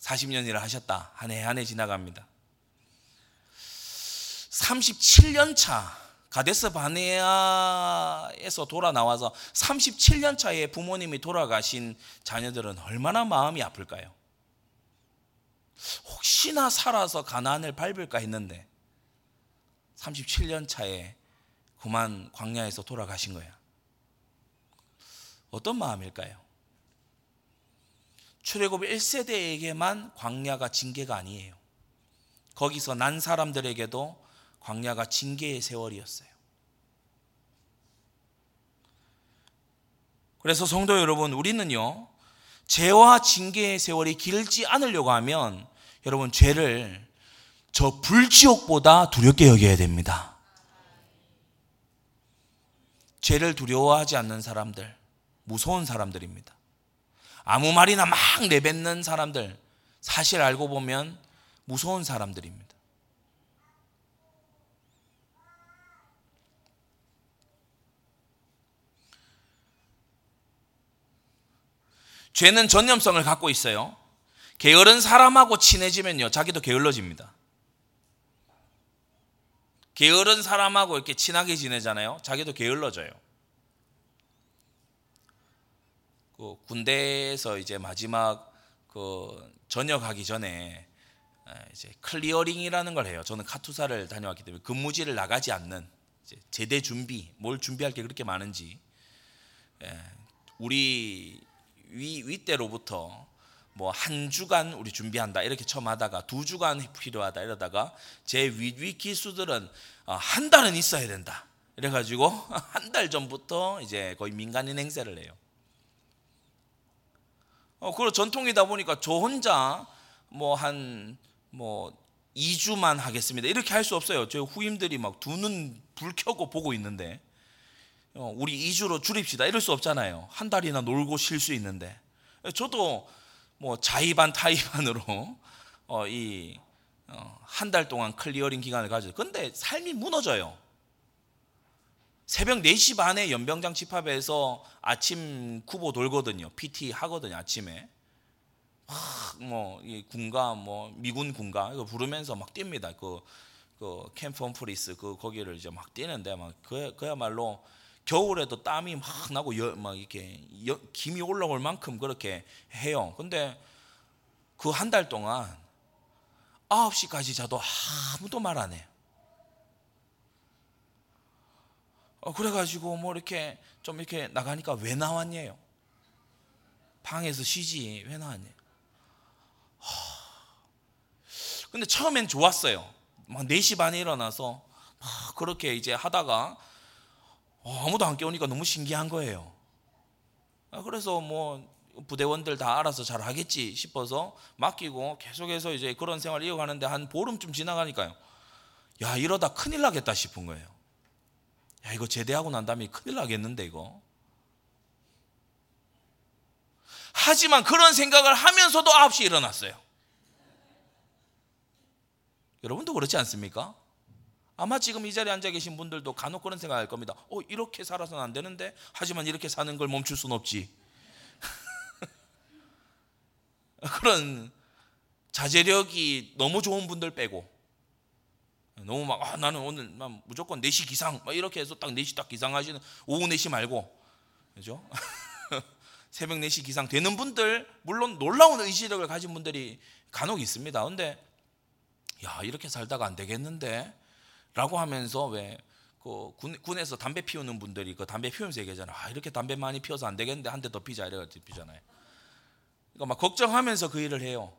40년이라 하셨다. 한 해, 한 해 지나갑니다. 37년 차 가데스 바네아에서 돌아 나와서 37년 차에 부모님이 돌아가신 자녀들은 얼마나 마음이 아플까요? 혹시나 살아서 가난을 밟을까 했는데 37년 차에 그만 광야에서 돌아가신 거야. 어떤 마음일까요? 출애굽 1세대에게만 광야가 징계가 아니에요. 거기서 난 사람들에게도 광야가 징계의 세월이었어요. 그래서 성도 여러분, 우리는요, 죄와 징계의 세월이 길지 않으려고 하면 여러분, 죄를 저 불지옥보다 두렵게 여겨야 됩니다. 죄를 두려워하지 않는 사람들, 무서운 사람들입니다. 아무 말이나 막 내뱉는 사람들, 사실 알고 보면 무서운 사람들입니다. 죄는 전염성을 갖고 있어요. 게으른 사람하고 친해지면요, 자기도 게을러집니다. 게으른 사람하고 이렇게 친하게 지내잖아요. 자기도 게을러져요. 그 군대에서 이제 마지막 그 전역하기 전에 이제 clearing이라는 걸 해요. 저는 카투사를 다녀왔기 때문에 근무지를 나가지 않는 제대 준비, 뭘 준비할 게 그렇게 많은지 우리 위 윗대로부터 뭐 한 주간 우리 준비한다 이렇게 처음 하다가 두 주간 필요하다 이러다가 제윗위 기수들은 어, 한 달은 있어야 된다. 이래가지고 한 달 전부터 이제 거의 민간인 행세를 해요. 어, 그리고 전통이다 보니까 저 혼자 뭐 한뭐 2주만 하겠습니다. 이렇게 할 수 없어요. 저 후임들이 막 두 눈 불 켜고 보고 있는데 어, 우리 2주로 줄입시다. 이럴 수 없잖아요. 한 달이나 놀고 쉴 수 있는데 저도 뭐 자의반 타의반으로 어, 이 한 달 동안 clearing 기간을 가져. 근데 삶이 무너져요. 새벽 4시 반에 연병장 집합해서 아침 구보 돌거든요. PT 하거든요. 아침에. 뭐 군가 뭐 미군 군가 이거 부르면서 막 뜁니다. 그, 그 캠프 홈프리스 그 거기를 이제 막 뛰는데 막 그, 그야말로 겨울에도 땀이 막 나고 여, 막 이렇게 여, 김이 올라올 만큼 그렇게 해요. 근데 그 한 달 동안 9시까지 자도 아무도 말 안 해요. 어, 그래가지고 뭐 이렇게 좀 이렇게 나가니까 왜 나왔냐요? 방에서 쉬지 왜 나왔냐? 근데 처음엔 좋았어요. 막 4시 반에 일어나서 막 그렇게 이제 하다가 어, 아무도 안 깨우니까 너무 신기한 거예요. 아, 그래서 뭐 부대원들 다 알아서 잘 하겠지 싶어서 맡기고 계속해서 이제 그런 생활 이어가는데 한 보름쯤 지나가니까요. 야 이러다 큰일 나겠다 싶은 거예요. 야, 이거 제대하고 난 다음에 큰일 나겠는데, 이거. 하지만 그런 생각을 하면서도 9시에 일어났어요. 여러분도 그렇지 않습니까? 아마 지금 이 자리에 앉아 계신 분들도 간혹 그런 생각할 겁니다. 어, 이렇게 살아서는 안 되는데, 하지만 이렇게 사는 걸 멈출 수는 없지. 그런 자제력이 너무 좋은 분들 빼고, 너무 막 아, 나는 오늘 난 무조건 4시 기상 막 이렇게 해서 딱 4시 딱 기상하시는 오후 4시 말고 그죠? 새벽 4시 기상 되는 분들 물론 놀라운 의지력을 가진 분들이 간혹 있습니다. 근데 야 이렇게 살다가 안 되겠는데 라고 하면서 왜그 군, 군에서 담배 피우는 분들이 그 담배 피우면서 얘기하잖아 아 이렇게 담배 많이 피워서 안 되겠는데 한 대 더 피자 이래가지고 피잖아요 그러니까 막 걱정하면서 그 일을 해요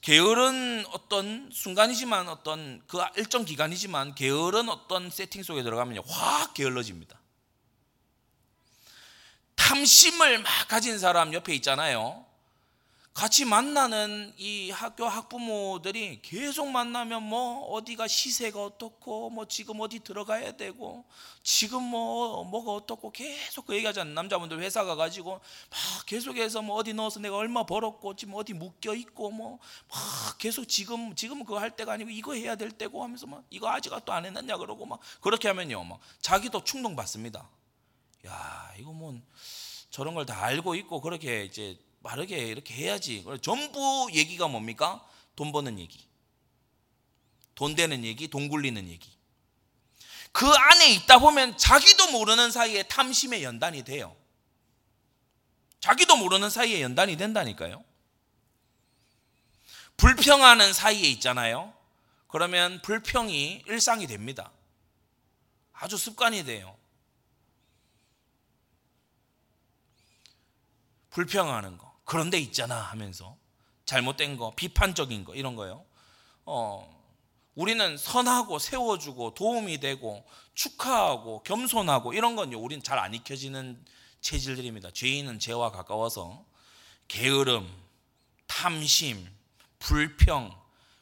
게으른 어떤 순간이지만 어떤 그 일정 기간이지만 게으른 어떤 세팅 속에 들어가면 확 게을러집니다. 탐심을 막 가진 사람 옆에 있잖아요. 같이 만나는 이 학교 학부모들이 계속 만나면 뭐 어디가 시세가 어떻고 뭐 지금 어디 들어가야 되고 지금 뭐 뭐가 어떻고 계속 그 얘기하잖아요. 남자분들 회사 가가지고 막 계속해서 뭐 어디 넣어서 내가 얼마 벌었고 지금 어디 묶여 있고 뭐 막 계속 지금 지금 그거 할 때가 아니고 이거 해야 될 때고 하면서 막 이거 아직 또안 해놨냐 그러고 막 그렇게 하면요 막 자기도 충동 받습니다. 야 이거 뭐 저런 걸 다 알고 있고 그렇게 이제 빠르게 이렇게 해야지. 전부 얘기가 뭡니까? 돈 버는 얘기. 돈 되는 얘기, 돈 굴리는 얘기. 그 안에 있다 보면 자기도 모르는 사이에 탐심의 연단이 돼요. 자기도 모르는 사이에 연단이 된다니까요. 불평하는 사이에 있잖아요. 그러면 불평이 일상이 됩니다. 아주 습관이 돼요. 불평하는 거. 그런데 있잖아 하면서 잘못된 거, 비판적인 거 이런 거요. 어, 우리는 선하고 세워주고 도움이 되고 축하하고 겸손하고 이런 건요. 우리는 잘 안 익혀지는 체질들입니다. 죄인은 죄와 가까워서 게으름, 탐심, 불평,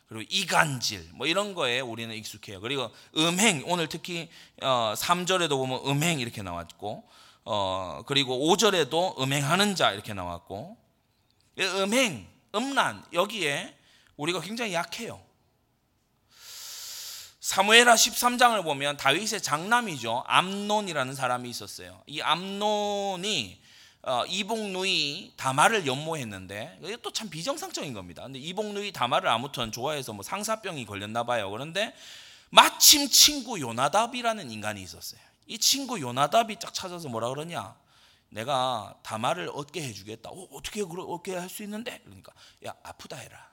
그리고 이간질 뭐 이런 거에 우리는 익숙해요. 그리고 음행 오늘 특히 3절에도 어, 보면 음행 이렇게 나왔고 어 그리고 5절에도 음행하는 자 이렇게 나왔고 음행, 음란 여기에 우리가 굉장히 약해요. 사무엘하 13장을 보면 다윗의 장남이죠. 암논이라는 사람이 있었어요. 이 암논이 어, 이복누이 다말을 연모했는데 이게 참 비정상적인 겁니다. 근데 이복누이 다말을 아무튼 좋아해서 뭐 상사병이 걸렸나 봐요. 그런데 마침 친구 요나답이라는 인간이 있었어요. 이 친구 요나답이 쫙 찾아서 뭐라 그러냐? 내가 다말을 얻게 해주겠다. 어, 어떻게 얻게 할 수 있는데? 그러니까 야 아프다 해라.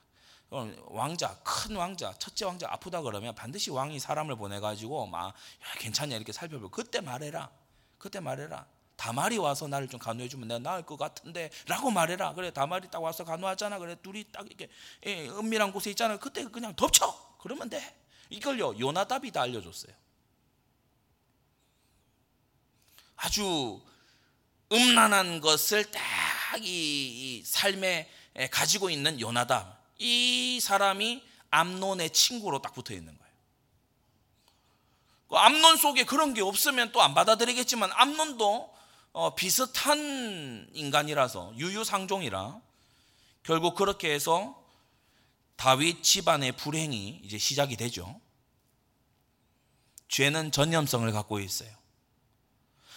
왕자 큰 왕자 첫째 왕자 아프다 그러면 반드시 왕이 사람을 보내가지고 막 야, 괜찮냐 이렇게 살펴보고 그때 말해라. 그때 말해라. 다말이 와서 나를 좀 간호해 주면 내가 나을 것 같은데라고 말해라. 그래 다말이 딱 와서 간호하잖아. 그래 둘이 딱 이렇게 예, 은밀한 곳에 있잖아. 그때 그냥 덮쳐. 그러면 돼. 이걸요 요나답이 다 알려줬어요. 아주 음란한 것을 딱 이, 이 삶에 가지고 있는 요나답 이 사람이 암론의 친구로 딱 붙어 있는 거예요. 그 암론 속에 그런 게 없으면 또 안 받아들이겠지만 암론도 어, 비슷한 인간이라서 유유상종이라 결국 그렇게 해서 다윗 집안의 불행이 이제 시작이 되죠. 죄는 전염성을 갖고 있어요.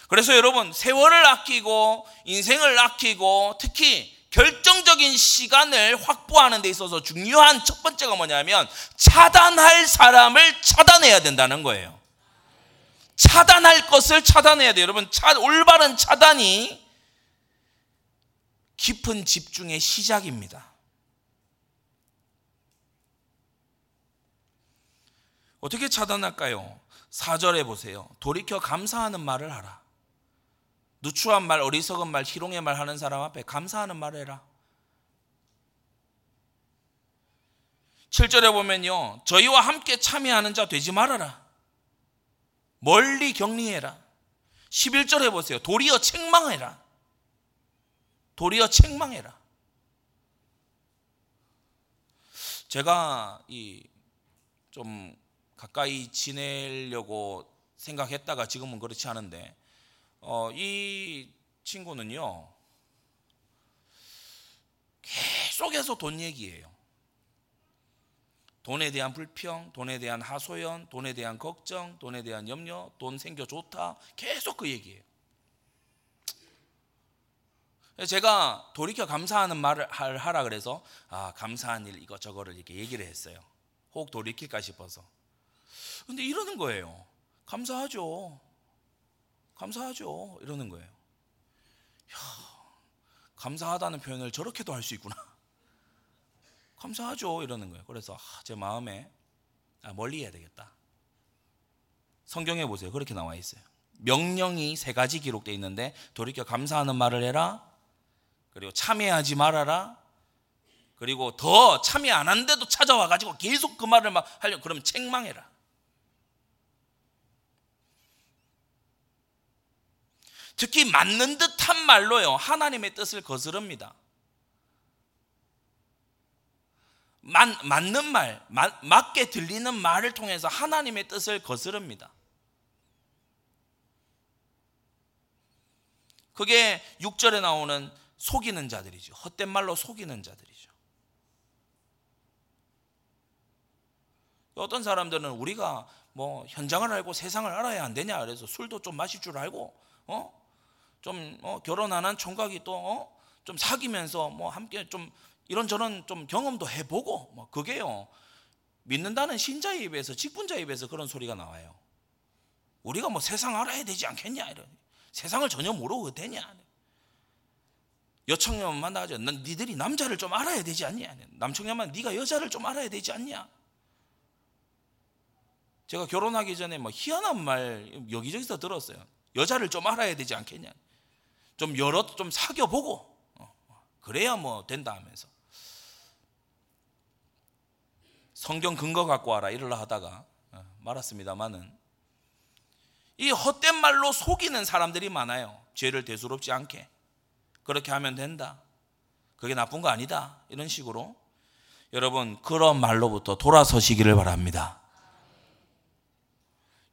그래서 여러분 세월을 아끼고 인생을 아끼고 특히 결정적인 시간을 확보하는 데 있어서 중요한 첫 번째가 뭐냐면 차단할 사람을 차단해야 된다는 거예요. 차단할 것을 차단해야 돼요. 여러분, 차, 올바른 차단이 깊은 집중의 시작입니다. 어떻게 차단할까요? 4절에 보세요. 돌이켜 감사하는 말을 하라. 누추한 말, 어리석은 말, 희롱의 말 하는 사람 앞에 감사하는 말을 해라. 7절에 보면요. 저희와 함께 참여하는 자 되지 말아라. 멀리 격리해라. 11절에 보세요. 도리어 책망해라. 도리어 책망해라. 제가 이 좀 가까이 지내려고 생각했다가 지금은 그렇지 않은데 어, 이 친구는요 계속해서 돈 얘기예요. 돈에 대한 불평, 돈에 대한 하소연, 돈에 대한 걱정, 돈에 대한 염려, 돈 생겨 좋다. 계속 그 얘기예요. 제가 돌이켜 감사하는 말을 하라 그래서 아 감사한 일 이거 저거를 이렇게 얘기를 했어요. 혹 돌이킬까 싶어서. 근데 이러는 거예요. 감사하죠. 감사하죠. 이러는 거예요. 야, 감사하다는 표현을 저렇게도 할 수 있구나. 감사하죠. 이러는 거예요. 그래서 아, 제 마음에 아, 멀리 해야 되겠다. 성경에 보세요. 그렇게 나와 있어요. 명령이 세 가지 기록되어 있는데 돌이켜 감사하는 말을 해라. 그리고 참여하지 말아라. 그리고 더 참여 안 한데도 찾아와 가지고 계속 그 말을 막 하려 그러면 책망해라. 특히 맞는 듯한 말로요. 하나님의 뜻을 거스릅니다. 맞, 맞는 말, 맞, 맞게 들리는 말을 통해서 하나님의 뜻을 거스릅니다. 그게 6절에 나오는 속이는 자들이죠. 헛된 말로 속이는 자들이죠. 어떤 사람들은 우리가 뭐 현장을 알고 세상을 알아야 안 되냐 그래서 술도 좀 마실 줄 알고 어 좀 어, 결혼 안한 총각이 또좀 어? 사귀면서 뭐 함께 좀 이런저런 좀 경험도 해보고 뭐 그게요 믿는다는 신자의 입에서 직분자의 입에서 그런 소리가 나와요. 우리가 뭐 세상 알아야 되지 않겠냐 이런 세상을 전혀 모르고 되냐 여청년 만나죠. 난 니들이 남자를 좀 알아야 되지 않냐 남청년만 네가 여자를 좀 알아야 되지 않냐 제가 결혼하기 전에 뭐 희한한 말 여기저기서 들었어요. 여자를 좀 알아야 되지 않겠냐 좀 여러 좀 사귀어 보고 어, 그래야 뭐 된다 하면서 성경 근거 갖고 와라 이러려 하다가 어, 말았습니다만은 이 헛된 말로 속이는 사람들이 많아요. 죄를 대수롭지 않게 그렇게 하면 된다. 그게 나쁜 거 아니다. 이런 식으로 여러분 그런 말로부터 돌아서시기를 바랍니다.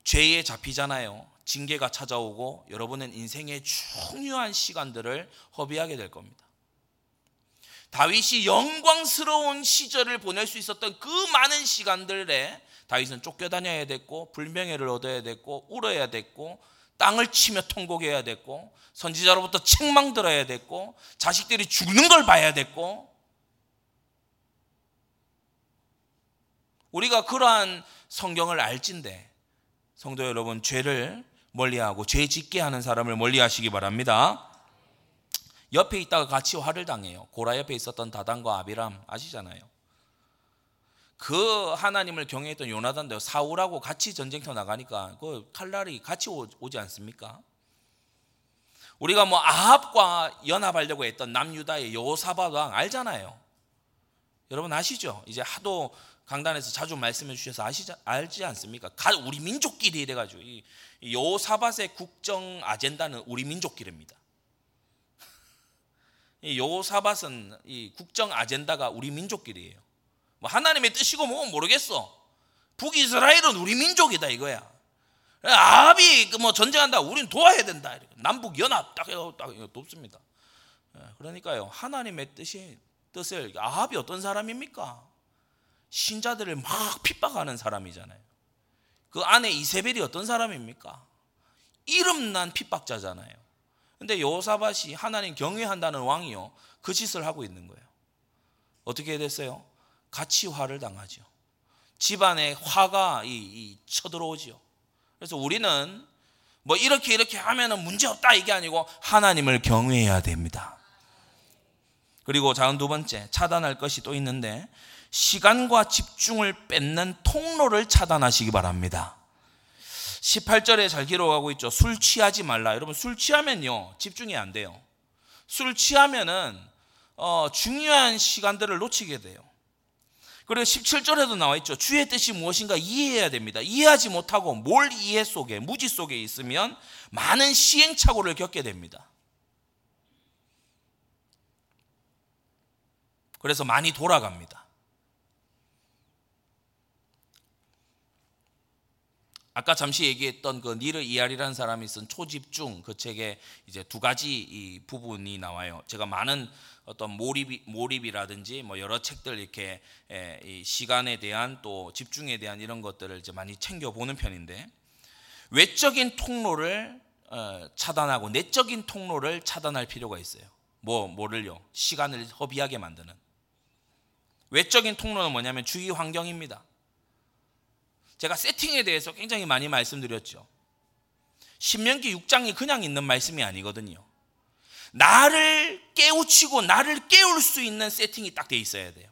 죄에 잡히잖아요. 징계가 찾아오고 여러분은 인생의 중요한 시간들을 허비하게 될 겁니다. 다윗이 영광스러운 시절을 보낼 수 있었던 그 많은 시간들에 다윗은 쫓겨다녀야 됐고 불명예를 얻어야 됐고 울어야 됐고 땅을 치며 통곡해야 됐고 선지자로부터 책망 들어야 됐고 자식들이 죽는 걸 봐야 됐고 우리가 그러한 성경을 알진데 성도 여러분 죄를 멀리하고 죄 짓게 하는 사람을 멀리하시기 바랍니다. 옆에 있다가 같이 화를 당해요. 고라 옆에 있었던 다단과 아비람 아시잖아요. 그 하나님을 경외했던 요나단도 사울하고 같이 전쟁터 나가니까 그 칼날이 같이 오지 않습니까? 우리가 뭐 아합과 연합하려고 했던 남유다의 여호사밧 왕 알잖아요. 여러분 아시죠? 이제 하도 강단에서 자주 말씀해 주셔서 아시지 알지 않습니까? 우리 민족끼리 이래 가지고 이 여호사밧의 국정 아젠다는 우리 민족끼리입니다. 이 요사밭은 이 국정 아젠다가 우리 민족끼리예요. 뭐 하나님의 뜻이고 뭐 모르겠어. 북이스라엘은 우리 민족이다 이거야. 아합이 그뭐 전쟁한다. 우린 도와야 된다. 남북 연합 딱 해요. 딱 돕습니다. 예, 그러니까요. 하나님의 뜻이 뜻을 아합이 어떤 사람입니까? 신자들을 막 핍박하는 사람이잖아요. 그 안에 이세벨이 어떤 사람입니까? 이름난 핍박자잖아요. 근데 요사밭이 하나님 경외한다는 왕이요. 그 짓을 하고 있는 거예요. 어떻게 됐어요? 같이 화를 당하죠. 집안에 화가 이, 이 쳐들어오지요. 그래서 우리는 뭐 이렇게 이렇게 하면은 문제 없다 이게 아니고 하나님을 경외해야 됩니다. 그리고 작은 두 번째 차단할 것이 또 있는데 시간과 집중을 뺏는 통로를 차단하시기 바랍니다. 18절에 잘 기록하고 있죠. 술 취하지 말라. 여러분 술 취하면요 집중이 안 돼요. 술 취하면은 어, 중요한 시간들을 놓치게 돼요. 그리고 17절에도 나와 있죠. 주의 뜻이 무엇인가 이해해야 됩니다. 이해하지 못하고 뭘 이해 속에, 무지 속에 있으면 많은 시행착오를 겪게 됩니다. 그래서 많이 돌아갑니다. 아까 잠시 얘기했던 그 니르 이알이라는 사람이 쓴 초집중 그 책에 이제 두 가지 이 부분이 나와요. 제가 많은 어떤 몰입 몰입이라든지 뭐 여러 책들 이렇게 이 시간에 대한 또 집중에 대한 이런 것들을 이제 많이 챙겨 보는 편인데 외적인 통로를 어, 차단하고 내적인 통로를 차단할 필요가 있어요. 뭐 뭐를요? 시간을 허비하게 만드는 외적인 통로는 뭐냐면 주위 환경입니다. 제가 세팅에 대해서 굉장히 많이 말씀드렸죠. 신명기 6장이 그냥 있는 말씀이 아니거든요. 나를 깨우치고 나를 깨울 수 있는 세팅이 딱 돼 있어야 돼요.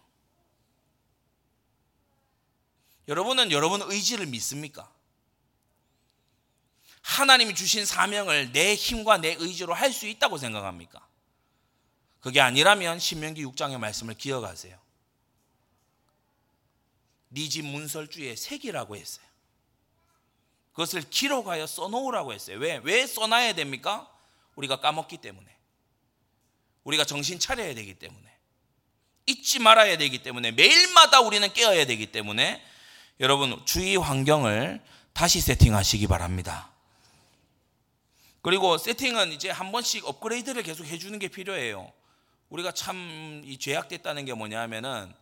여러분은 여러분 의지를 믿습니까? 하나님이 주신 사명을 내 힘과 내 의지로 할 수 있다고 생각합니까? 그게 아니라면 신명기 6장의 말씀을 기억하세요. 니집 네 문설주에 새기라고 했어요. 그것을 기록하여 써놓으라고 했어요. 왜? 왜 써놔야 됩니까? 우리가 까먹기 때문에. 우리가 정신 차려야 되기 때문에. 잊지 말아야 되기 때문에. 매일마다 우리는 깨어야 되기 때문에. 여러분, 주위 환경을 다시 세팅하시기 바랍니다. 그리고 세팅은 이제 한 번씩 업그레이드를 계속 해주는 게 필요해요. 우리가 참 죄악됐다는 게 뭐냐면은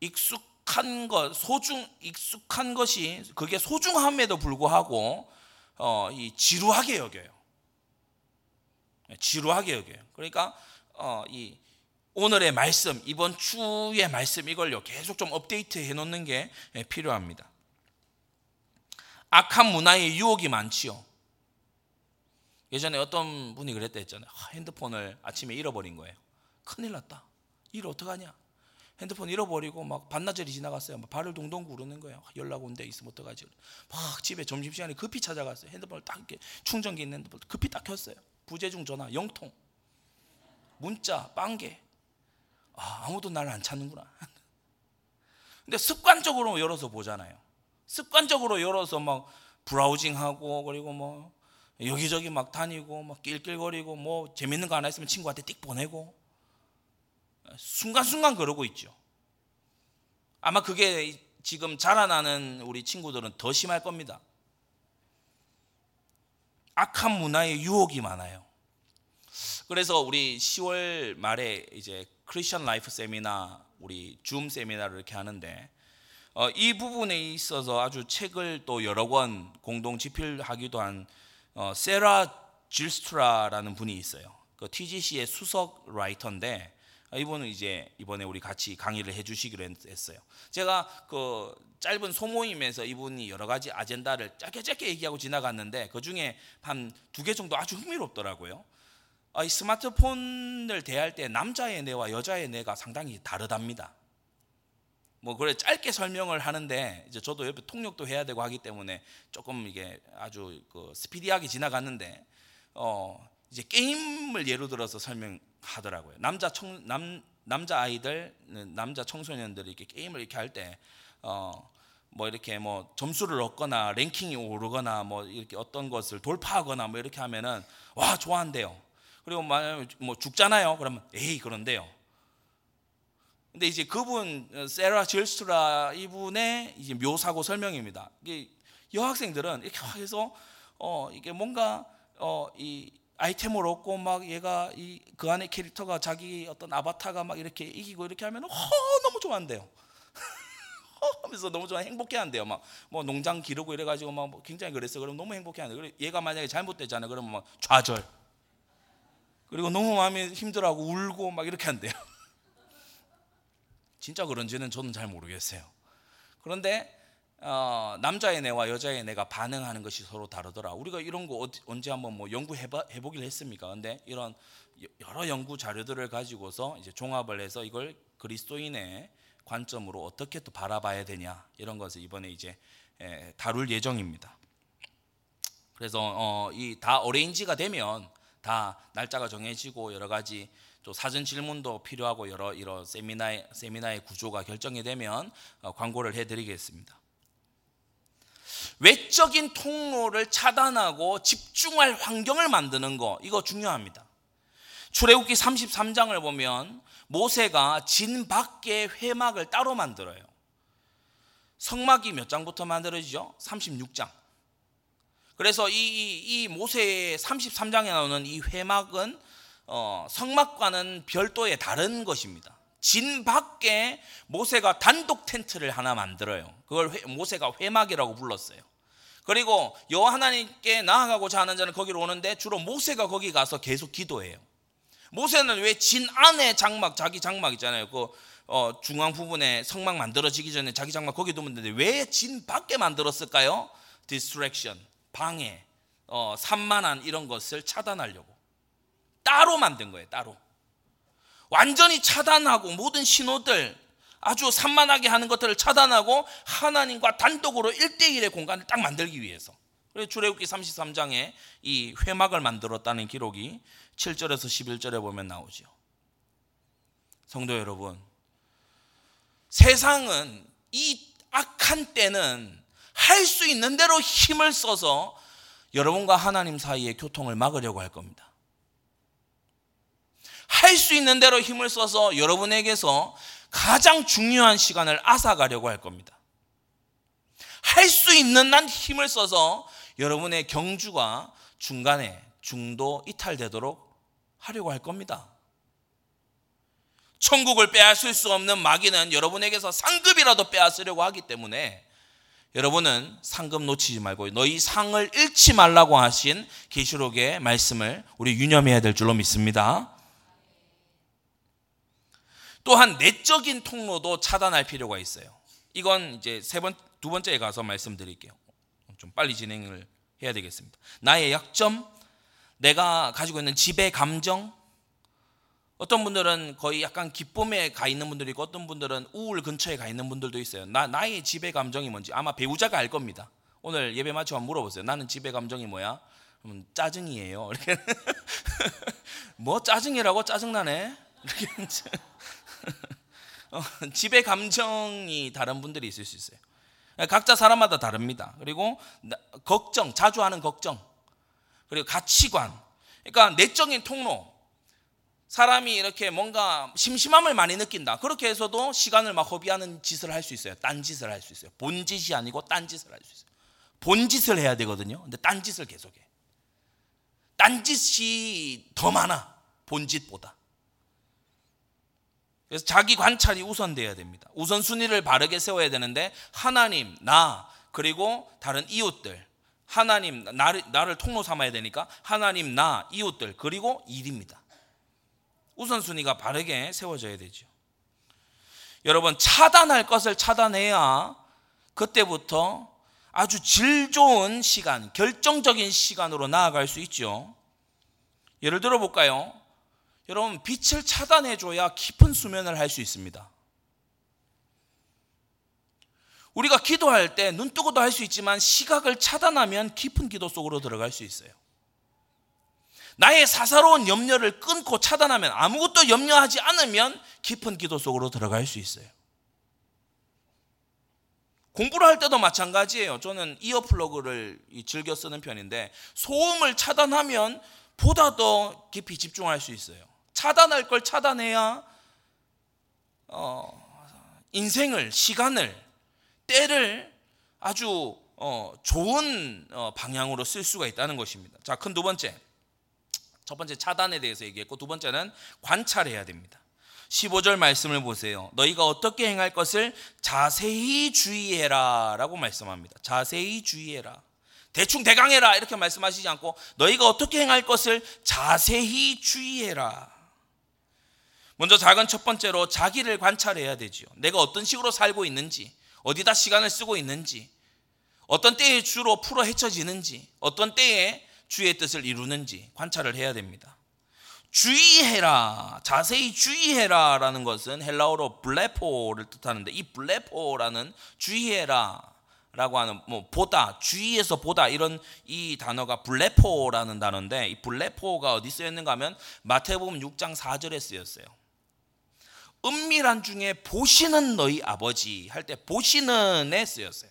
익숙 익숙한 것, 소중 익숙한 것이 그게 소중함에도 불구하고 어, 이 지루하게 여겨요. 네, 지루하게 여겨요. 그러니까 어, 이 오늘의 말씀, 이번 주의 말씀 이걸요 계속 좀 업데이트 해 놓는 게 예, 필요합니다. 악한 문화의 유혹이 많지요. 예전에 어떤 분이 그랬다 했잖아요. 핸드폰을 아침에 잃어버린 거예요. 큰일 났다. 일 어떡하냐? 핸드폰 잃어버리고 막 반나절이 지나갔어요. 막 발을 동동 구르는 거예요. 연락 온데 있으면 어떡하지? 막 집에 점심시간에 급히 찾아갔어요. 핸드폰을 딱 이렇게 충전기 있는 핸드폰 급히 딱 켰어요. 부재중 전화 영통. 문자 빵개. 아, 아무도 나를 안 찾는구나. 근데 습관적으로 열어서 보잖아요. 습관적으로 열어서 막 브라우징하고 그리고 뭐 여기저기 막 다니고 막 낄낄거리고 뭐 재밌는 거 하나 있으면 친구한테 띡 보내고 순간순간 그러고 있죠. 아마 그게 지금 자라나는 우리 친구들은 더 심할 겁니다. 악한 문화의 유혹이 많아요. 그래서 우리 10월 말에 이제 크리스천 라이프 세미나 우리 줌 세미나를 이렇게 하는데 어, 이 부분에 있어서 아주 책을 또 여러 권 공동 집필하기도 한 어, 세라 질스트라라는 분이 있어요. 그 TGC의 수석 라이터인데 아, 이분은 이제 이번에 우리 같이 강의를 해주시기로 했어요. 제가 그 짧은 소모임에서 이분이 여러 가지 아젠다를 짧게 짧게 얘기하고 지나갔는데 그 중에 한 두 개 정도 아주 흥미롭더라고요. 아, 이 스마트폰을 대할 때 남자의 뇌와 여자의 뇌가 상당히 다르답니다. 뭐 그래 짧게 설명을 하는데 이제 저도 옆에 통역도 해야 되고 하기 때문에 조금 이게 아주 그 스피디하게 지나갔는데 어 이제 게임을 예로 들어서 설명 하더라고요. 남자 청 남 남자 아이들 남자 청소년들이 이렇게 게임을 이렇게 할 때 어 뭐 이렇게 뭐 점수를 얻거나 랭킹이 오르거나 뭐 이렇게 어떤 것을 돌파하거나 뭐 이렇게 하면은 와 좋아한대요. 그리고 만약 뭐 죽잖아요. 그러면 에이 그런데요. 근데 이제 그분 어, 세라 질스트라 이분의 이제 묘사고 설명입니다. 이게 여학생들은 이렇게 해서 어 이게 뭔가 어 이 아이템을 얻고 막 얘가 이 그 안에 캐릭터가 자기 어떤 아바타가 막 이렇게 이기고 이렇게 하면 어 너무 좋아한대요. 하면서 너무 좋아 행복해 한대요. 막 뭐 농장 기르고 이래 가지고 막 뭐 굉장히 그랬어. 그럼 너무 행복해 한대. 그래 얘가 만약에 잘못되잖아. 그러면 막 좌절. 그리고 너무 마음이 힘들어하고 울고 막 이렇게 한대요. 진짜 그런지는 저는 잘 모르겠어요. 그런데 어, 남자의 뇌와 여자의 뇌가 반응하는 것이 서로 다르더라. 우리가 이런 거 어디, 언제 한번 뭐 연구해 보길 했습니까? 근데 이런 여러 연구 자료들을 가지고서 이제 종합을 해서 이걸 그리스도인의 관점으로 어떻게 또 바라봐야 되냐 이런 것을 이번에 이제 에, 다룰 예정입니다. 그래서 어, 이다 어레인지가 되면 다 날짜가 정해지고 여러 가지 또 사전 질문도 필요하고 여러 이런 세미나의 세미나의 구조가 결정이 되면 어, 광고를 해드리겠습니다. 외적인 통로를 차단하고 집중할 환경을 만드는 거 이거 중요합니다. 출애굽기 33장을 보면 모세가 진 밖에 회막을 따로 만들어요. 성막이 몇 장부터 만들어지죠? 36장. 그래서 이, 이 모세의 33장에 나오는 이 회막은 어, 성막과는 별도의 다른 것입니다. 진 밖에 모세가 단독 텐트를 하나 만들어요. 그걸 회, 모세가 회막이라고 불렀어요. 그리고 여호와 하나님께 나아가고자 하는 자는 거기로 오는데 주로 모세가 거기 가서 계속 기도해요. 모세는 왜 진 안에 장막 자기 장막 있잖아요. 그 어, 중앙 부분에 성막 만들어지기 전에 자기 장막 거기 두면 되는데 왜 진 밖에 만들었을까요? distraction 방해, 어, 산만한 이런 것을 차단하려고 따로 만든 거예요. 따로 완전히 차단하고 모든 신호들 아주 산만하게 하는 것들을 차단하고 하나님과 단독으로 1대1의 공간을 딱 만들기 위해서. 그래서 출애굽기 33장에 이 회막을 만들었다는 기록이 7절에서 11절에 보면 나오죠. 성도 여러분, 세상은 이 악한 때는 할 수 있는 대로 힘을 써서 여러분과 하나님 사이의 교통을 막으려고 할 겁니다. 할 수 있는 대로 힘을 써서 여러분에게서 가장 중요한 시간을 앗아가려고 할 겁니다. 할 수 있는 난 힘을 써서 여러분의 경주가 중간에 중도 이탈되도록 하려고 할 겁니다. 천국을 빼앗을 수 없는 마귀는 여러분에게서 상급이라도 빼앗으려고 하기 때문에 여러분은 상급 놓치지 말고 너희 상을 잃지 말라고 하신 계시록의 말씀을 우리 유념해야 될 줄로 믿습니다. 또한 내적인 통로도 차단할 필요가 있어요. 이건 이제 세 번, 두 번째에 가서 말씀드릴게요. 좀 빨리 진행을 해야 되겠습니다. 나의 약점, 내가 가지고 있는 지배 감정, 어떤 분들은 거의 약간 기쁨에 가 있는 분들이 있고 어떤 분들은 우울 근처에 가 있는 분들도 있어요. 나, 나의 지배 감정이 뭔지 아마 배우자가 알 겁니다. 오늘 예배 마치고 물어보세요. 나는 지배 감정이 뭐야? 그러면 짜증이에요. 이렇게 뭐 짜증이라고 짜증나네. 이렇게 어, 지배 감정이 다른 분들이 있을 수 있어요. 각자 사람마다 다릅니다. 그리고 걱정, 자주 하는 걱정, 그리고 가치관. 그러니까 내적인 통로. 사람이 이렇게 뭔가 심심함을 많이 느낀다. 그렇게 해서도 시간을 막 허비하는 짓을 할 수 있어요. 딴 짓을 할 수 있어요. 본 짓이 아니고 딴 짓을 할 수 있어요. 본 짓을 해야 되거든요. 근데 딴 짓을 계속해. 딴 짓이 더 많아. 본 짓보다. 그래서 자기 관찰이 우선돼야 됩니다. 우선순위를 바르게 세워야 되는데 하나님, 나, 그리고 다른 이웃들, 하나님, 나를, 나를 통로 삼아야 되니까 하나님, 나, 이웃들, 그리고 일입니다. 우선순위가 바르게 세워져야 되죠. 여러분, 차단할 것을 차단해야 그때부터 아주 질 좋은 시간, 결정적인 시간으로 나아갈 수 있죠. 예를 들어 볼까요? 여러분 빛을 차단해 줘야 깊은 수면을 할 수 있습니다. 우리가 기도할 때 눈 뜨고도 할 수 있지만 시각을 차단하면 깊은 기도 속으로 들어갈 수 있어요. 나의 사사로운 염려를 끊고 차단하면 아무것도 염려하지 않으면 깊은 기도 속으로 들어갈 수 있어요. 공부를 할 때도 마찬가지예요. 저는 이어플러그를 즐겨 쓰는 편인데 소음을 차단하면 보다 더 깊이 집중할 수 있어요. 차단할 걸 차단해야 어, 인생을 시간을 때를 아주 어, 좋은 어, 방향으로 쓸 수가 있다는 것입니다. 자, 큰 두 번째. 첫 번째 차단에 대해서 얘기했고 두 번째는 관찰해야 됩니다. 15절 말씀을 보세요. 너희가 어떻게 행할 것을 자세히 주의해라 라고 말씀합니다. 자세히 주의해라. 대충 대강해라 이렇게 말씀하시지 않고 너희가 어떻게 행할 것을 자세히 주의해라. 먼저 작은 첫 번째로 자기를 관찰해야 되지요. 내가 어떤 식으로 살고 있는지, 어디다 시간을 쓰고 있는지, 어떤 때에 주로 풀어 헤쳐지는지, 어떤 때에 주의 뜻을 이루는지 관찰을 해야 됩니다. 주의해라, 자세히 주의해라 라는 것은 헬라어로 블레포를 뜻하는데 이 블레포라는 주의해라 라고 하는 뭐 보다 주의해서 보다 이런 이 단어가 블레포라는 단어인데 이 블레포가 어디 쓰였는가 하면 마태복음 6장 4절에 쓰였어요. 은밀한 중에 보시는 너희 아버지 할 때 보시는에 쓰였어요.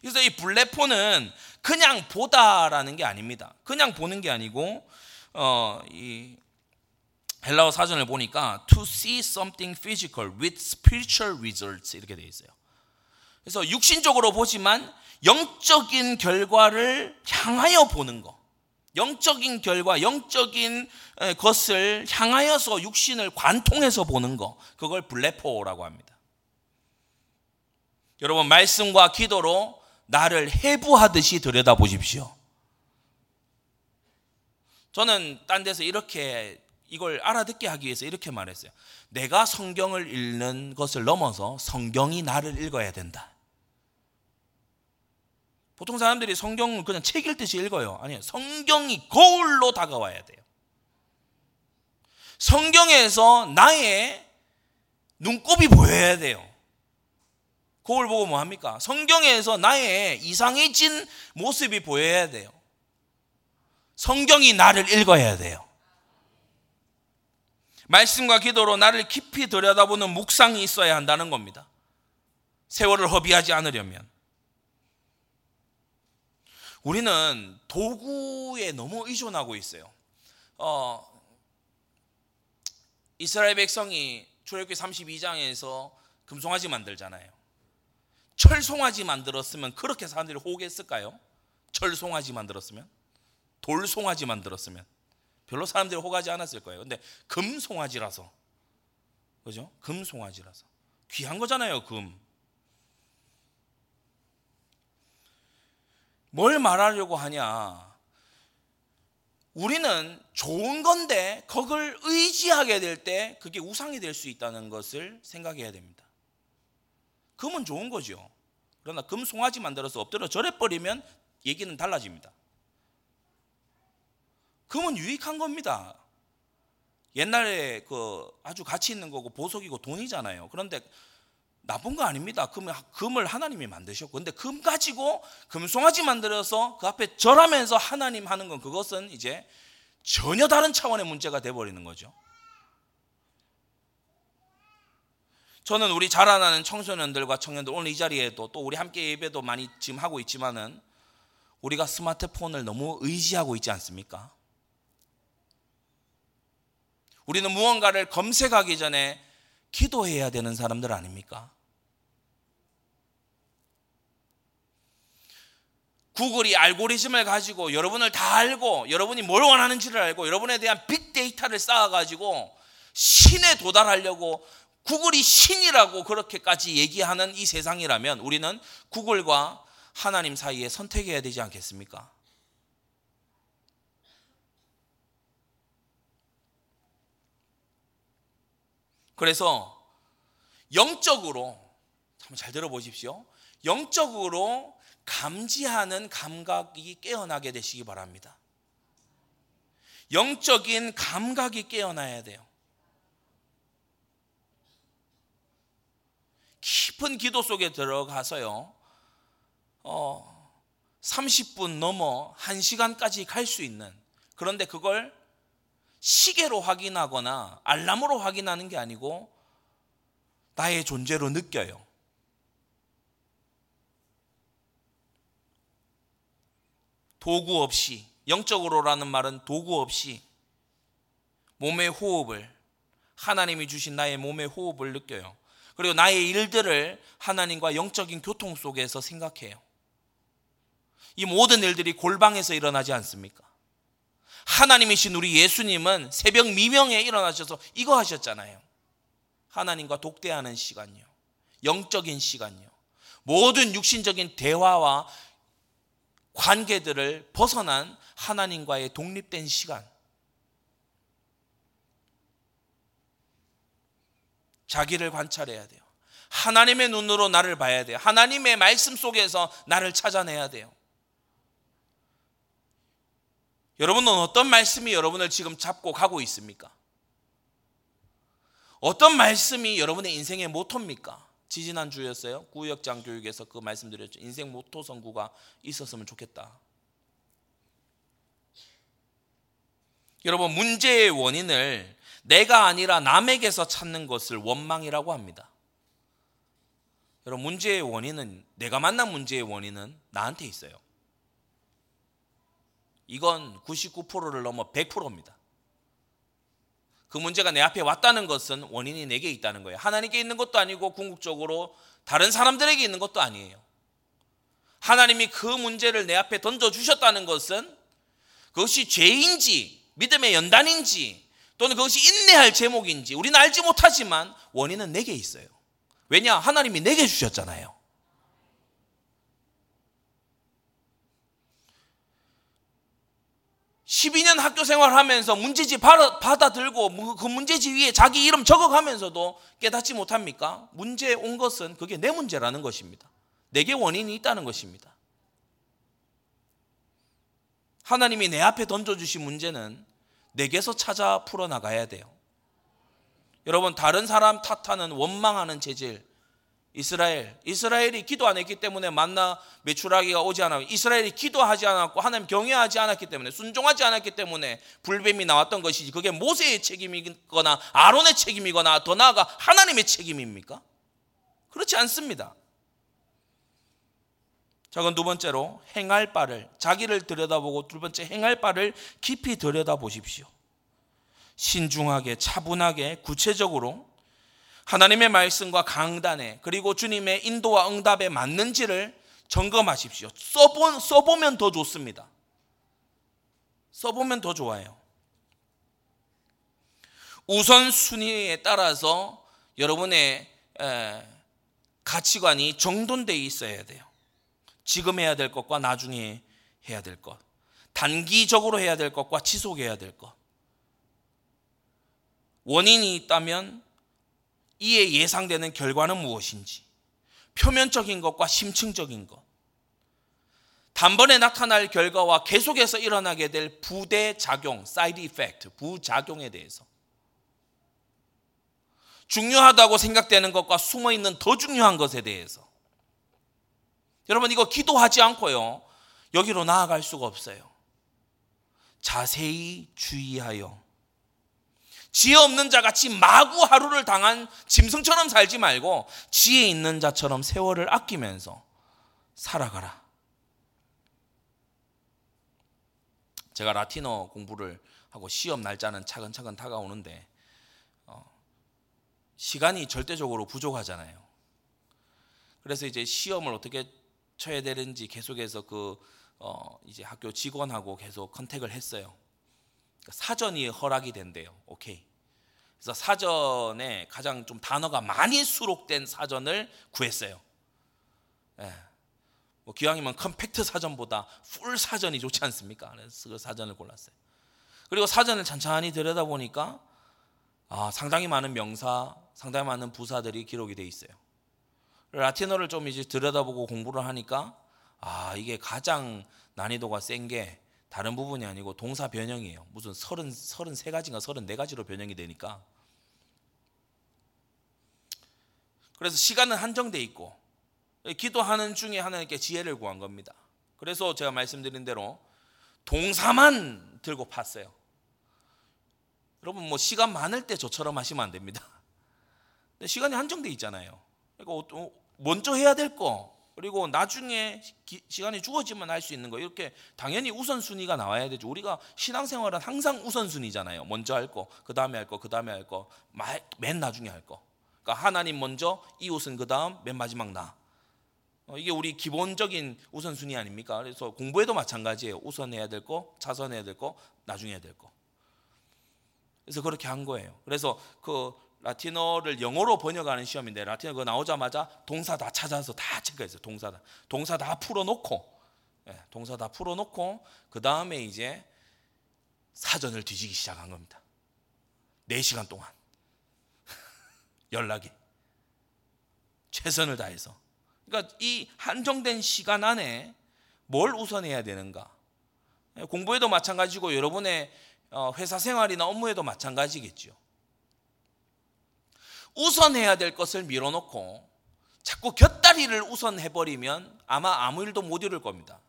그래서 이 블레포는 그냥 보다라는 게 아닙니다. 그냥 보는 게 아니고 어 이 헬라어 사전을 보니까 to see something physical with spiritual results 이렇게 되어 있어요. 그래서 육신적으로 보지만 영적인 결과를 향하여 보는 거. 영적인 결과, 영적인 것을 향하여서 육신을 관통해서 보는 거. 그걸 블레포라고 합니다. 여러분, 말씀과 기도로 나를 해부하듯이 들여다보십시오. 저는 딴 데서 이렇게 이걸 알아듣게 하기 위해서 이렇게 말했어요. 내가 성경을 읽는 것을 넘어서 성경이 나를 읽어야 된다. 보통 사람들이 성경을 그냥 책 읽듯이 읽어요. 아니요. 성경이 거울로 다가와야 돼요. 성경에서 나의 눈곱이 보여야 돼요. 거울 보고 뭐 합니까? 성경에서 나의 이상해진 모습이 보여야 돼요. 성경이 나를 읽어야 돼요. 말씀과 기도로 나를 깊이 들여다보는 묵상이 있어야 한다는 겁니다. 세월을 허비하지 않으려면. 우리는 도구에 너무 의존하고 있어요. 어, 이스라엘 백성이 출애굽기 32장에서 금송아지 만들잖아요. 철송아지 만들었으면 그렇게 사람들이 호겠을까요? 철송아지 만들었으면? 돌송아지 만들었으면? 별로 사람들이 호가지 않았을 거예요. 근데 금송아지라서. 그죠? 금송아지라서. 귀한 거잖아요, 금. 뭘 말하려고 하냐? 우리는 좋은 건데 그걸 의지하게 될 때 그게 우상이 될 수 있다는 것을 생각해야 됩니다. 금은 좋은 거죠. 그러나 금 송아지 만들어서 엎드려 절해 버리면 얘기는 달라집니다. 금은 유익한 겁니다. 옛날에 그 아주 가치 있는 거고 보석이고 돈이잖아요. 그런데 나쁜 거 아닙니다. 금, 금을 하나님이 만드셨고. 근데 금 가지고 금송아지 만들어서 그 앞에 절하면서 하나님 하는 건 그것은 이제 전혀 다른 차원의 문제가 돼버리는 거죠. 저는 우리 자라나는 청소년들과 청년들 오늘 이 자리에도 또 우리 함께 예배도 많이 지금 하고 있지만은 우리가 스마트폰을 너무 의지하고 있지 않습니까? 우리는 무언가를 검색하기 전에 기도해야 되는 사람들 아닙니까? 구글이 알고리즘을 가지고 여러분을 다 알고 여러분이 뭘 원하는지를 알고 여러분에 대한 빅데이터를 쌓아가지고 신에 도달하려고 구글이 신이라고 그렇게까지 얘기하는 이 세상이라면 우리는 구글과 하나님 사이에 선택해야 되지 않겠습니까? 그래서 영적으로 한번 잘 들어보십시오. 영적으로 감지하는 감각이 깨어나게 되시기 바랍니다. 영적인 감각이 깨어나야 돼요. 깊은 기도 속에 들어가서요, 어, 30분 넘어 1시간까지 갈 수 있는, 그런데 그걸 시계로 확인하거나 알람으로 확인하는 게 아니고 나의 존재로 느껴요. 도구 없이 영적으로라는 말은 도구 없이 몸의 호흡을 하나님이 주신 나의 몸의 호흡을 느껴요. 그리고 나의 일들을 하나님과 영적인 교통 속에서 생각해요. 이 모든 일들이 골방에서 일어나지 않습니까? 하나님이신 우리 예수님은 새벽 미명에 일어나셔서 이거 하셨잖아요. 하나님과 독대하는 시간요. 영적인 시간요. 모든 육신적인 대화와 관계들을 벗어난 하나님과의 독립된 시간. 자기를 관찰해야 돼요. 하나님의 눈으로 나를 봐야 돼요. 하나님의 말씀 속에서 나를 찾아내야 돼요. 여러분은 어떤 말씀이 여러분을 지금 잡고 가고 있습니까? 어떤 말씀이 여러분의 인생의 모토입니까? 지지난 주였어요. 구역장 교육에서 그 말씀드렸죠. 인생 모토 선구가 있었으면 좋겠다. 여러분 문제의 원인을 내가 아니라 남에게서 찾는 것을 원망이라고 합니다. 여러분 문제의 원인은 내가 만난 문제의 원인은 나한테 있어요. 이건 99%를 넘어 100%입니다. 그 문제가 내 앞에 왔다는 것은 원인이 내게 있다는 거예요. 하나님께 있는 것도 아니고 궁극적으로 다른 사람들에게 있는 것도 아니에요. 하나님이 그 문제를 내 앞에 던져 주셨다는 것은 그것이 죄인지 믿음의 연단인지 또는 그것이 인내할 제목인지 우리는 알지 못하지만 원인은 내게 있어요. 왜냐? 하나님이 내게 주셨잖아요. 12년 학교 생활하면서 문제지 받아들고 그 문제지 위에 자기 이름 적어가면서도 깨닫지 못합니까? 문제에 온 것은 그게 내 문제라는 것입니다. 내게 원인이 있다는 것입니다. 하나님이 내 앞에 던져주신 문제는 내게서 찾아 풀어나가야 돼요. 여러분, 다른 사람 탓하는 원망하는 재질, 이스라엘, 이스라엘이 기도 안 했기 때문에 만나 매출하기가 오지 않았고 이스라엘이 기도하지 않았고 하나님 경외하지 않았기 때문에 순종하지 않았기 때문에 불뱀이 나왔던 것이지 그게 모세의 책임이거나 아론의 책임이거나 더 나아가 하나님의 책임입니까? 그렇지 않습니다. 자, 그럼 두 번째로 행할 바를 자기를 들여다보고 두 번째 행할 바를 깊이 들여다보십시오. 신중하게 차분하게 구체적으로 하나님의 말씀과 강단에 그리고 주님의 인도와 응답에 맞는지를 점검하십시오. 써보, 써보면 더 좋습니다. 써보면 더 좋아요. 우선순위에 따라서 여러분의 가치관이 정돈되어 있어야 돼요. 지금 해야 될 것과 나중에 해야 될 것. 단기적으로 해야 될 것과 지속해야 될 것. 원인이 있다면 이에 예상되는 결과는 무엇인지, 표면적인 것과 심층적인 것, 단번에 나타날 결과와 계속해서 일어나게 될 부대작용, side effect, 부작용에 대해서. 중요하다고 생각되는 것과 숨어 있는 더 중요한 것에 대해서. 여러분 이거 기도하지 않고요. 여기로 나아갈 수가 없어요. 자세히 주의하여 지혜 없는 자 같이 마구 하루를 당한 짐승처럼 살지 말고 지혜 있는 자처럼 세월을 아끼면서 살아가라. 제가 라틴어 공부를 하고 시험 날짜는 차근차근 다가오는데 어, 시간이 절대적으로 부족하잖아요. 그래서 이제 시험을 어떻게 쳐야 되는지 계속해서 그 어, 이제 학교 직원하고 계속 컨택을 했어요. 그러니까 사전이 허락이 된대요. 오케이. 그래서 사전에 가장 좀 단어가 많이 수록된 사전을 구했어요. 예. 뭐 기왕이면 컴팩트 사전보다 풀 사전이 좋지 않습니까? 그래서 그 사전을 골랐어요. 그리고 사전을 천천히 들여다 보니까 아, 상당히 많은 명사, 상당히 많은 부사들이 기록이 돼 있어요. 라틴어를 좀 이제 들여다보고 공부를 하니까 아, 이게 가장 난이도가 센 게 다른 부분이 아니고 동사 변형이에요. 무슨 서른 서른 세 가지인가 서른 네 가지로 변형이 되니까. 그래서 시간은 한정돼 있고 기도하는 중에 하나님께 지혜를 구한 겁니다. 그래서 제가 말씀드린 대로 동사만 들고 팠어요. 여러분 뭐 시간 많을 때 저처럼 하시면 안 됩니다. 시간이 한정돼 있잖아요. 그러니까 어, 어, 먼저 해야 될 거 그리고 나중에 기, 시간이 주어지면 할 수 있는 거 이렇게 당연히 우선순위가 나와야 되죠. 우리가 신앙생활은 항상 우선순위잖아요. 먼저 할 거, 그 다음에 할 거, 그 다음에 할 거, 맨 나중에 할 거. 그러니까 하나님 먼저, 이웃은 그 다음, 맨 마지막 나. 어, 이게 우리 기본적인 우선순위 아닙니까? 그래서 공부에도 마찬가지예요. 우선해야 될 거, 차선해야 될 거, 나중에 해야 될 거. 그래서 그렇게 한 거예요. 그래서 그 라틴어를 영어로 번역하는 시험인데 라틴어 그 나오자마자 동사 다 찾아서 다 체크했어요. 동사 다 동사 다 풀어놓고 예, 동사 다 풀어놓고 그 다음에 이제 사전을 뒤지기 시작한 겁니다. 4시간 동안 연락이 최선을 다해서 그러니까 이 한정된 시간 안에 뭘 우선해야 되는가 예, 공부에도 마찬가지고 여러분의 어, 회사 생활이나 업무에도 마찬가지겠죠. 우선해야 될 것을 밀어놓고 자꾸 곁다리를 우선해버리면 아마 아무 일도 못 이룰 겁니다.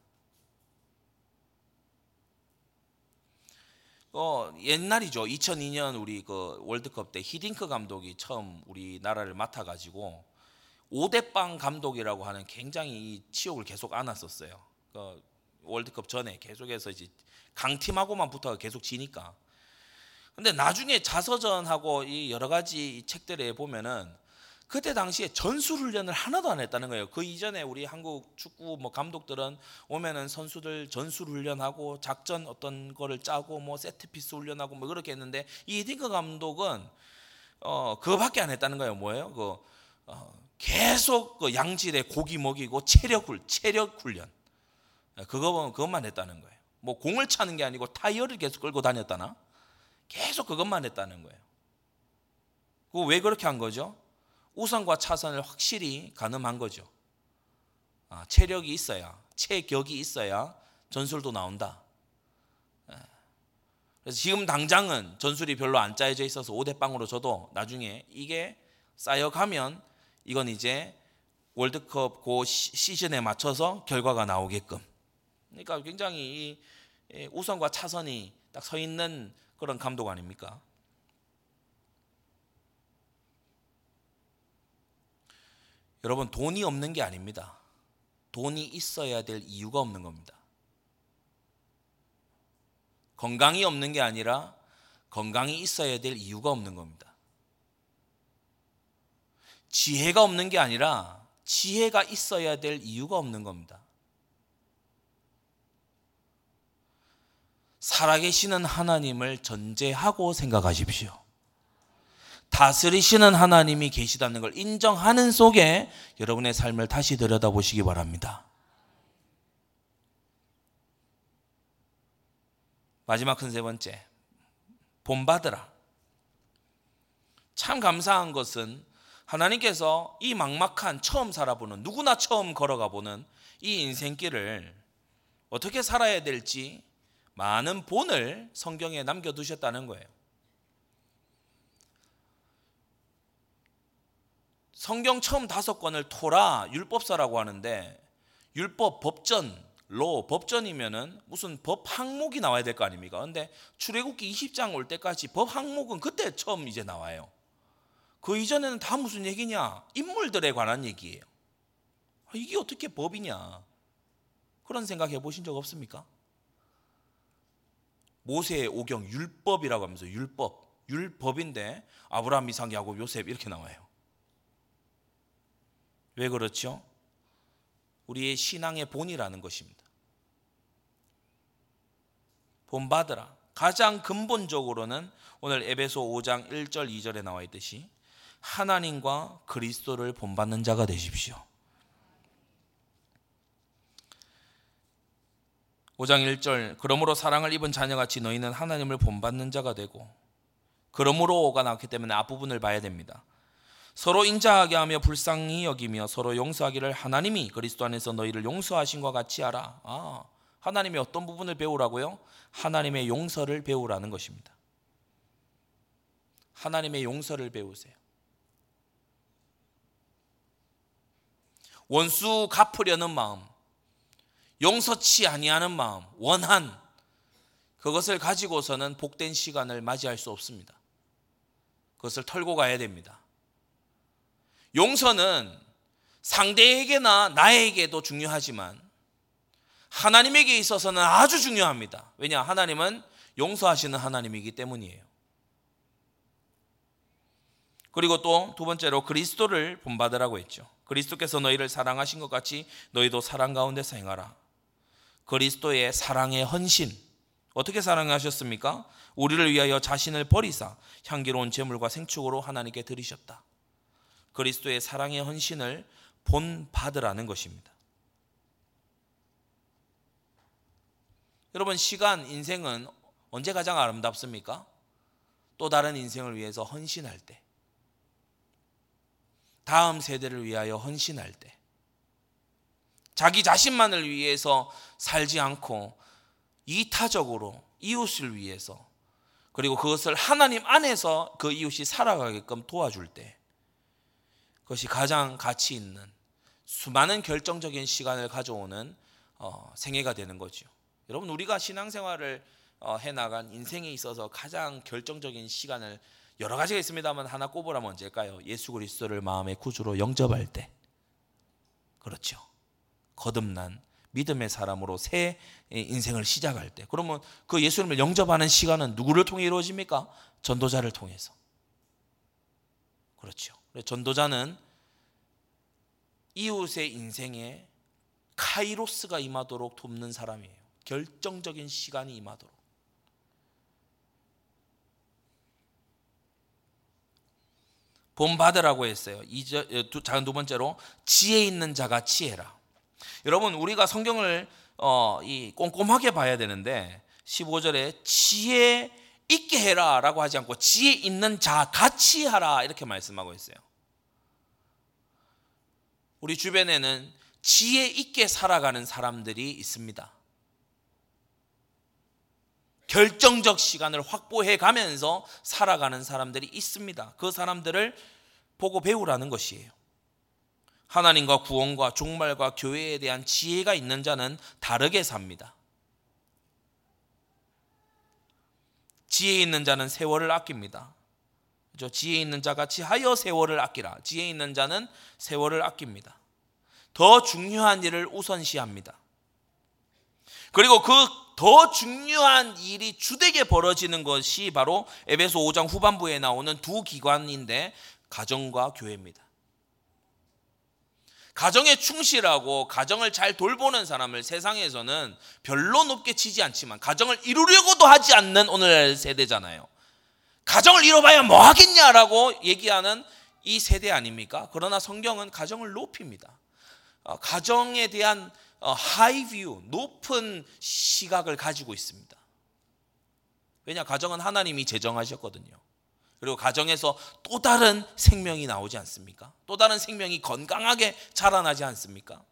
어, 옛날이죠. 2002년 우리 그 월드컵 때 히딩크 감독이 처음 우리나라를 맡아가지고 오대빵 감독이라고 하는 굉장히 치욕을 계속 안았었어요. 그 월드컵 전에 계속해서 이제 강팀하고만 붙어 계속 지니까 근데 나중에 자서전하고 이 여러 가지 책들에 보면은 그때 당시에 전술 훈련을 하나도 안 했다는 거예요. 그 이전에 우리 한국 축구 뭐 감독들은 오면은 선수들 전술 훈련하고 작전 어떤 거를 짜고 뭐 set piece 훈련하고 뭐 그렇게 했는데 히딩크 감독은 어 그거밖에 안 했다는 거예요. 뭐예요? 그 어, 계속 그 양질의 고기 먹이고 체력 훈 체력 훈련 그거 그것만 했다는 거예요. 뭐 공을 차는 게 아니고 타이어를 계속 끌고 다녔다나? 계속 그것만 했다는 거예요. 왜 그렇게 한 거죠? 우선과 차선을 확실히 가늠한 거죠. 아, 체력이 있어야, 체격이 있어야 전술도 나온다. 예. 그래서 지금 당장은 전술이 별로 안 짜여져 있어서 5대 빵으로 줘도 나중에 이게 쌓여가면 이건 이제 월드컵 그 시즌에 맞춰서 결과가 나오게끔. 그러니까 굉장히 우선과 차선이 딱 서 있는 그런 감독 아닙니까? 여러분 돈이 없는 게 아닙니다. 돈이 있어야 될 이유가 없는 겁니다. 건강이 없는 게 아니라 건강이 있어야 될 이유가 없는 겁니다. 지혜가 없는 게 아니라 지혜가 있어야 될 이유가 없는 겁니다. 살아계시는 하나님을 전제하고 생각하십시오. 다스리시는 하나님이 계시다는 걸 인정하는 속에 여러분의 삶을 다시 들여다보시기 바랍니다. 마지막 큰 세 번째, 본받으라. 참 감사한 것은 하나님께서 이 막막한 처음 살아보는 누구나 처음 걸어가 보는 이 인생길을 어떻게 살아야 될지 많은 본을 성경에 남겨두셨다는 거예요. 성경 처음 다섯 권을 토라 율법서라고 하는데 율법 법전 로 법전이면은 무슨 법 항목이 나와야 될 거 아닙니까? 근데 출애굽기 20장 올 때까지 법 항목은 그때 처음 이제 나와요. 그 이전에는 다 무슨 얘기냐? 인물들에 관한 얘기예요. 아, 이게 어떻게 법이냐? 그런 생각 해보신 적 없습니까? 모세의 오경 율법이라고 하면서 율법 율법인데 아브라함 이삭 야곱 요셉 이렇게 나와요. 왜 그렇죠? 우리의 신앙의 본이라는 것입니다. 본받으라. 가장 근본적으로는 오늘 에베소 5장 1절 2절에 나와 있듯이 하나님과 그리스도를 본받는 자가 되십시오. 5장 1절 그러므로 사랑을 입은 자녀같이 너희는 하나님을 본받는 자가 되고 그러므로가 나왔기 때문에 앞부분을 봐야 됩니다. 서로 인자하게 하며 불쌍히 여기며 서로 용서하기를 하나님이 그리스도 안에서 너희를 용서하신 것 같이 하라. 아, 하나님의 어떤 부분을 배우라고요? 하나님의 용서를 배우라는 것입니다. 하나님의 용서를 배우세요. 원수 갚으려는 마음, 용서치 아니하는 마음, 원한 그것을 가지고서는 복된 시간을 맞이할 수 없습니다. 그것을 털고 가야 됩니다. 용서는 상대에게나 나에게도 중요하지만 하나님에게 있어서는 아주 중요합니다. 왜냐? 하나님은 용서하시는 하나님이기 때문이에요. 그리고 또 두 번째로 그리스도를 본받으라고 했죠. 그리스도께서 너희를 사랑하신 것 같이 너희도 사랑 가운데서 행하라. 그리스도의 사랑의 헌신. 어떻게 사랑하셨습니까? 우리를 위하여 자신을 버리사 향기로운 제물과 생축으로 하나님께 드리셨다. 그리스도의 사랑의 헌신을 본 받으라는 것입니다. 여러분 시간 인생은 언제 가장 아름답습니까? 또 다른 인생을 위해서 헌신할 때. 다음 세대를 위하여 헌신할 때. 자기 자신만을 위해서 살지 않고 이타적으로 이웃을 위해서 그리고 그것을 하나님 안에서 그 이웃이 살아가게끔 도와줄 때 그것이 가장 가치 있는 수많은 결정적인 시간을 가져오는 어, 생애가 되는 거죠. 여러분 우리가 신앙생활을 어, 해나간 인생에 있어서 가장 결정적인 시간을 여러 가지가 있습니다만 하나 꼽으라면 언제일까요? 예수 그리스도를 마음의 구주로 영접할 때. 그렇죠. 거듭난 믿음의 사람으로 새 인생을 시작할 때. 그러면 그 예수님을 영접하는 시간은 누구를 통해 이루어집니까? 전도자를 통해서. 그렇죠. 전도자는 이웃의 인생에 카이로스가 임하도록 돕는 사람이에요. 결정적인 시간이 임하도록. 본 받으라고 했어요. 이제 작은 두 번째로 지혜 있는 자가 치해라. 여러분 우리가 성경을 어, 이 꼼꼼하게 봐야 되는데 15절에 지혜 있게 해라라고 하지 않고 지혜 있는 자 같이 하라 이렇게 말씀하고 있어요. 우리 주변에는 지혜 있게 살아가는 사람들이 있습니다. 결정적 시간을 확보해 가면서 살아가는 사람들이 있습니다. 그 사람들을 보고 배우라는 것이에요. 하나님과 구원과 종말과 교회에 대한 지혜가 있는 자는 다르게 삽니다. 지혜 있는 자는 세월을 아낍니다. 그죠? 지혜 있는 자 같이 하여 세월을 아끼라. 지혜 있는 자는 세월을 아낍니다. 더 중요한 일을 우선시합니다. 그리고 그 더 중요한 일이 주되게 벌어지는 것이 바로 에베소 5장 후반부에 나오는 두 기관인데 가정과 교회입니다. 가정에 충실하고 가정을 잘 돌보는 사람을 세상에서는 별로 높게 치지 않지만 가정을 이루려고도 하지 않는 오늘 세대잖아요. 가정을 이뤄봐야 뭐 하겠냐라고 얘기하는 이 세대 아닙니까? 그러나 성경은 가정을 높입니다. 어, 가정에 대한 하이뷰, 어, 높은 시각을 가지고 있습니다. 왜냐, 가정은 하나님이 제정하셨거든요. 그리고 가정에서 또 다른 생명이 나오지 않습니까? 또 다른 생명이 건강하게 자라나지 않습니까?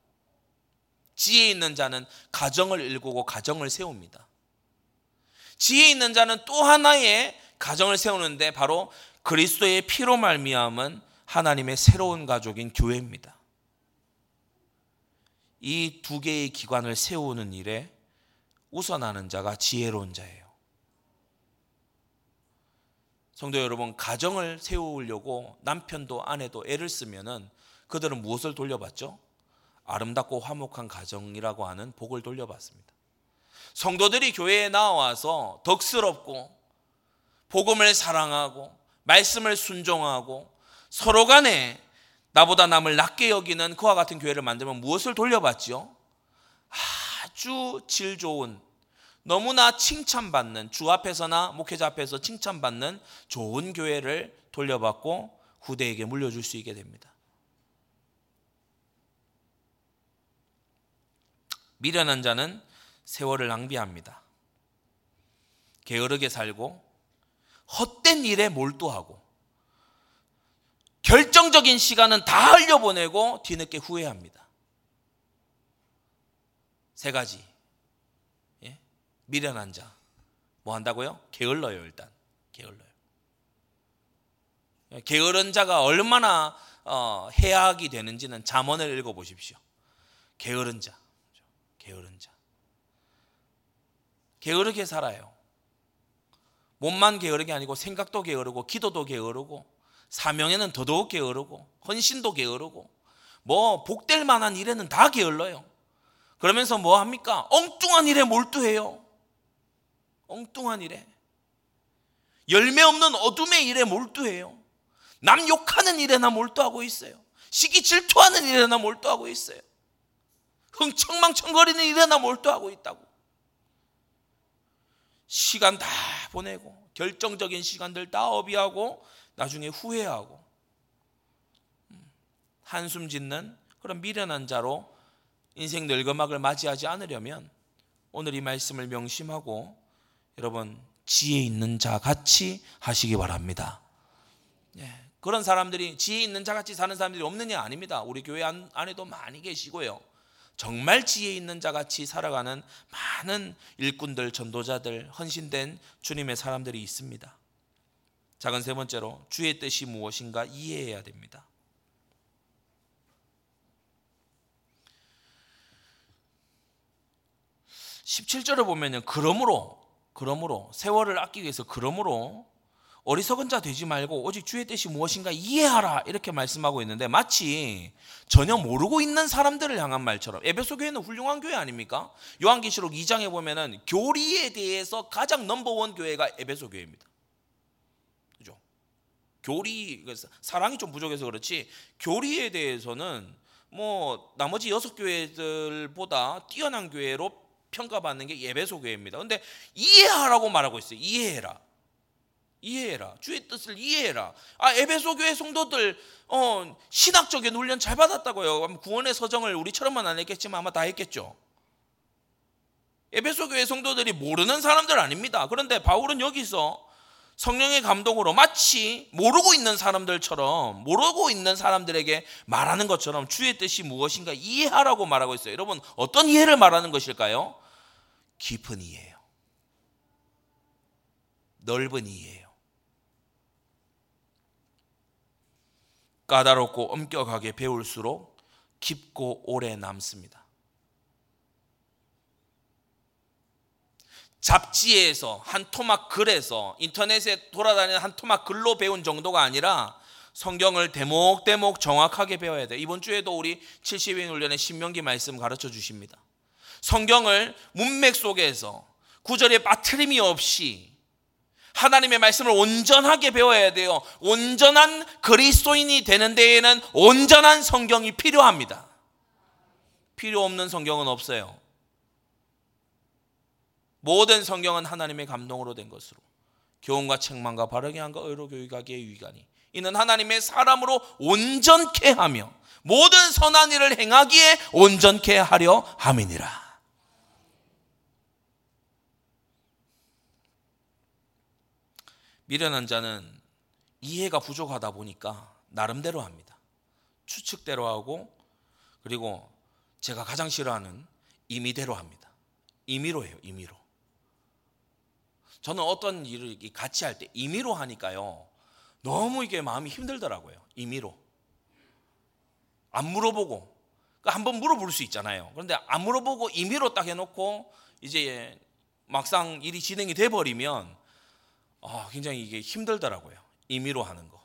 지혜 있는 자는 가정을 일구고 가정을 세웁니다. 지혜 있는 자는 또 하나의 가정을 세우는데 바로 그리스도의 피로 말미암은 하나님의 새로운 가족인 교회입니다. 이 두 개의 기관을 세우는 일에 우선하는 자가 지혜로운 자예요. 성도 여러분, 가정을 세우려고 남편도 아내도 애를 쓰면은 그들은 무엇을 돌려받죠? 아름답고 화목한 가정이라고 하는 복을 돌려받습니다. 성도들이 교회에 나와서 덕스럽고 복음을 사랑하고 말씀을 순종하고 서로 간에 나보다 남을 낮게 여기는 그와 같은 교회를 만들면 무엇을 돌려받죠? 아주 질 좋은 너무나 칭찬받는 주 앞에서나 목회자 앞에서 칭찬받는 좋은 교회를 돌려받고 후대에게 물려줄 수 있게 됩니다. 미련한 자는 세월을 낭비합니다. 게으르게 살고 헛된 일에 몰두하고 결정적인 시간은 다 흘려보내고 뒤늦게 후회합니다. 세 가지. 미련한 자. 뭐 한다고요? 게을러요, 일단. 게을러요. 게으른 자가 얼마나 어, 해악이 되는지는 잠언을 읽어 보십시오. 게으른 자. 게으른 자. 게으르게 살아요. 몸만 게으르게 아니고 생각도 게으르고 기도도 게으르고 사명에는 더더욱 게으르고 헌신도 게으르고 뭐 복될 만한 일에는 다 게을러요. 그러면서 뭐 합니까? 엉뚱한 일에 몰두해요. 엉뚱한 일에. 열매 없는 어둠의 일에 몰두해요. 남 욕하는 일에나 몰두하고 있어요. 시기 질투하는 일에나 몰두하고 있어요. 흥청망청거리는 일에나 몰두하고 있다고. 시간 다 보내고 결정적인 시간들 다 어비하고 나중에 후회하고 음, 한숨 짓는 그런 미련한 자로 인생 늙어막을 맞이하지 않으려면 오늘 이 말씀을 명심하고 여러분 지혜 있는 자 같이 하시기 바랍니다. 예, 그런 사람들이 지혜 있는 자 같이 사는 사람들이 없느냐 아닙니다. 우리 교회 안에도 많이 계시고요. 정말 지혜 있는 자 같이 살아가는 많은 일꾼들, 전도자들, 헌신된 주님의 사람들이 있습니다. 작은 세 번째로 주의 뜻이 무엇인가 이해해야 됩니다. 17절을 보면요. 그러므로 그러므로 세월을 아끼기 위해서 그러므로 어리석은 자 되지 말고 오직 주의 뜻이 무엇인가 이해하라 이렇게 말씀하고 있는데 마치 전혀 모르고 있는 사람들을 향한 말처럼 에베소 교회는 훌륭한 교회 아닙니까? 요한계시록 2장에 보면은 교리에 대해서 가장 넘버원 교회가 에베소 교회입니다. 그죠? 교리 사랑이 좀 부족해서 그렇지 교리에 대해서는 뭐 나머지 여섯 교회들보다 뛰어난 교회로 평가받는 게 에베소 교회입니다. 근데 이해하라고 말하고 있어요. 이해해라. 이해해라. 주의 뜻을 이해해라. 아, 에베소 교회 성도들 어, 신학적인 훈련 잘 받았다고요. 구원의 서정을 우리처럼만 안 했겠지만 아마 다 했겠죠. 에베소 교회 성도들이 모르는 사람들 아닙니다. 그런데 바울은 여기서 성령의 감동으로 마치 모르고 있는 사람들처럼 모르고 있는 사람들에게 말하는 것처럼 주의 뜻이 무엇인가 이해하라고 말하고 있어요. 여러분 어떤 이해를 말하는 것일까요? 깊은 이해예요. 넓은 이해예요. 까다롭고 엄격하게 배울수록 깊고 오래 남습니다. 잡지에서 한 토막 글에서 인터넷에 돌아다니는 한 토막 글로 배운 정도가 아니라 성경을 대목대목 정확하게 배워야 돼. 이번 주에도 우리 70인 훈련의 신명기 말씀 가르쳐 주십니다. 성경을 문맥 속에서 구절에 빠트림이 없이 하나님의 말씀을 온전하게 배워야 돼요. 온전한 그리스도인이 되는 데에는 온전한 성경이 필요합니다. 필요 없는 성경은 없어요. 모든 성경은 하나님의 감동으로 된 것으로 교훈과 책망과 바르게 한과 의로 교육하기에 유익하니 이는 하나님의 사람으로 온전케 하며 모든 선한 일을 행하기에 온전케 하려 함이니라. 미련한 자는 이해가 부족하다 보니까 나름대로 합니다. 추측대로 하고 그리고 제가 가장 싫어하는 임의대로 합니다. 임의로 해요. 임의로. 저는 어떤 일을 같이 할 때 임의로 하니까요. 너무 이게 마음이 힘들더라고요. 임의로. 안 물어보고 그러니까 한번 물어볼 수 있잖아요. 그런데 안 물어보고 임의로 딱 해놓고 이제 막상 일이 진행이 돼 버리면 아, 굉장히 이게 힘들더라고요. 임의로 하는 거.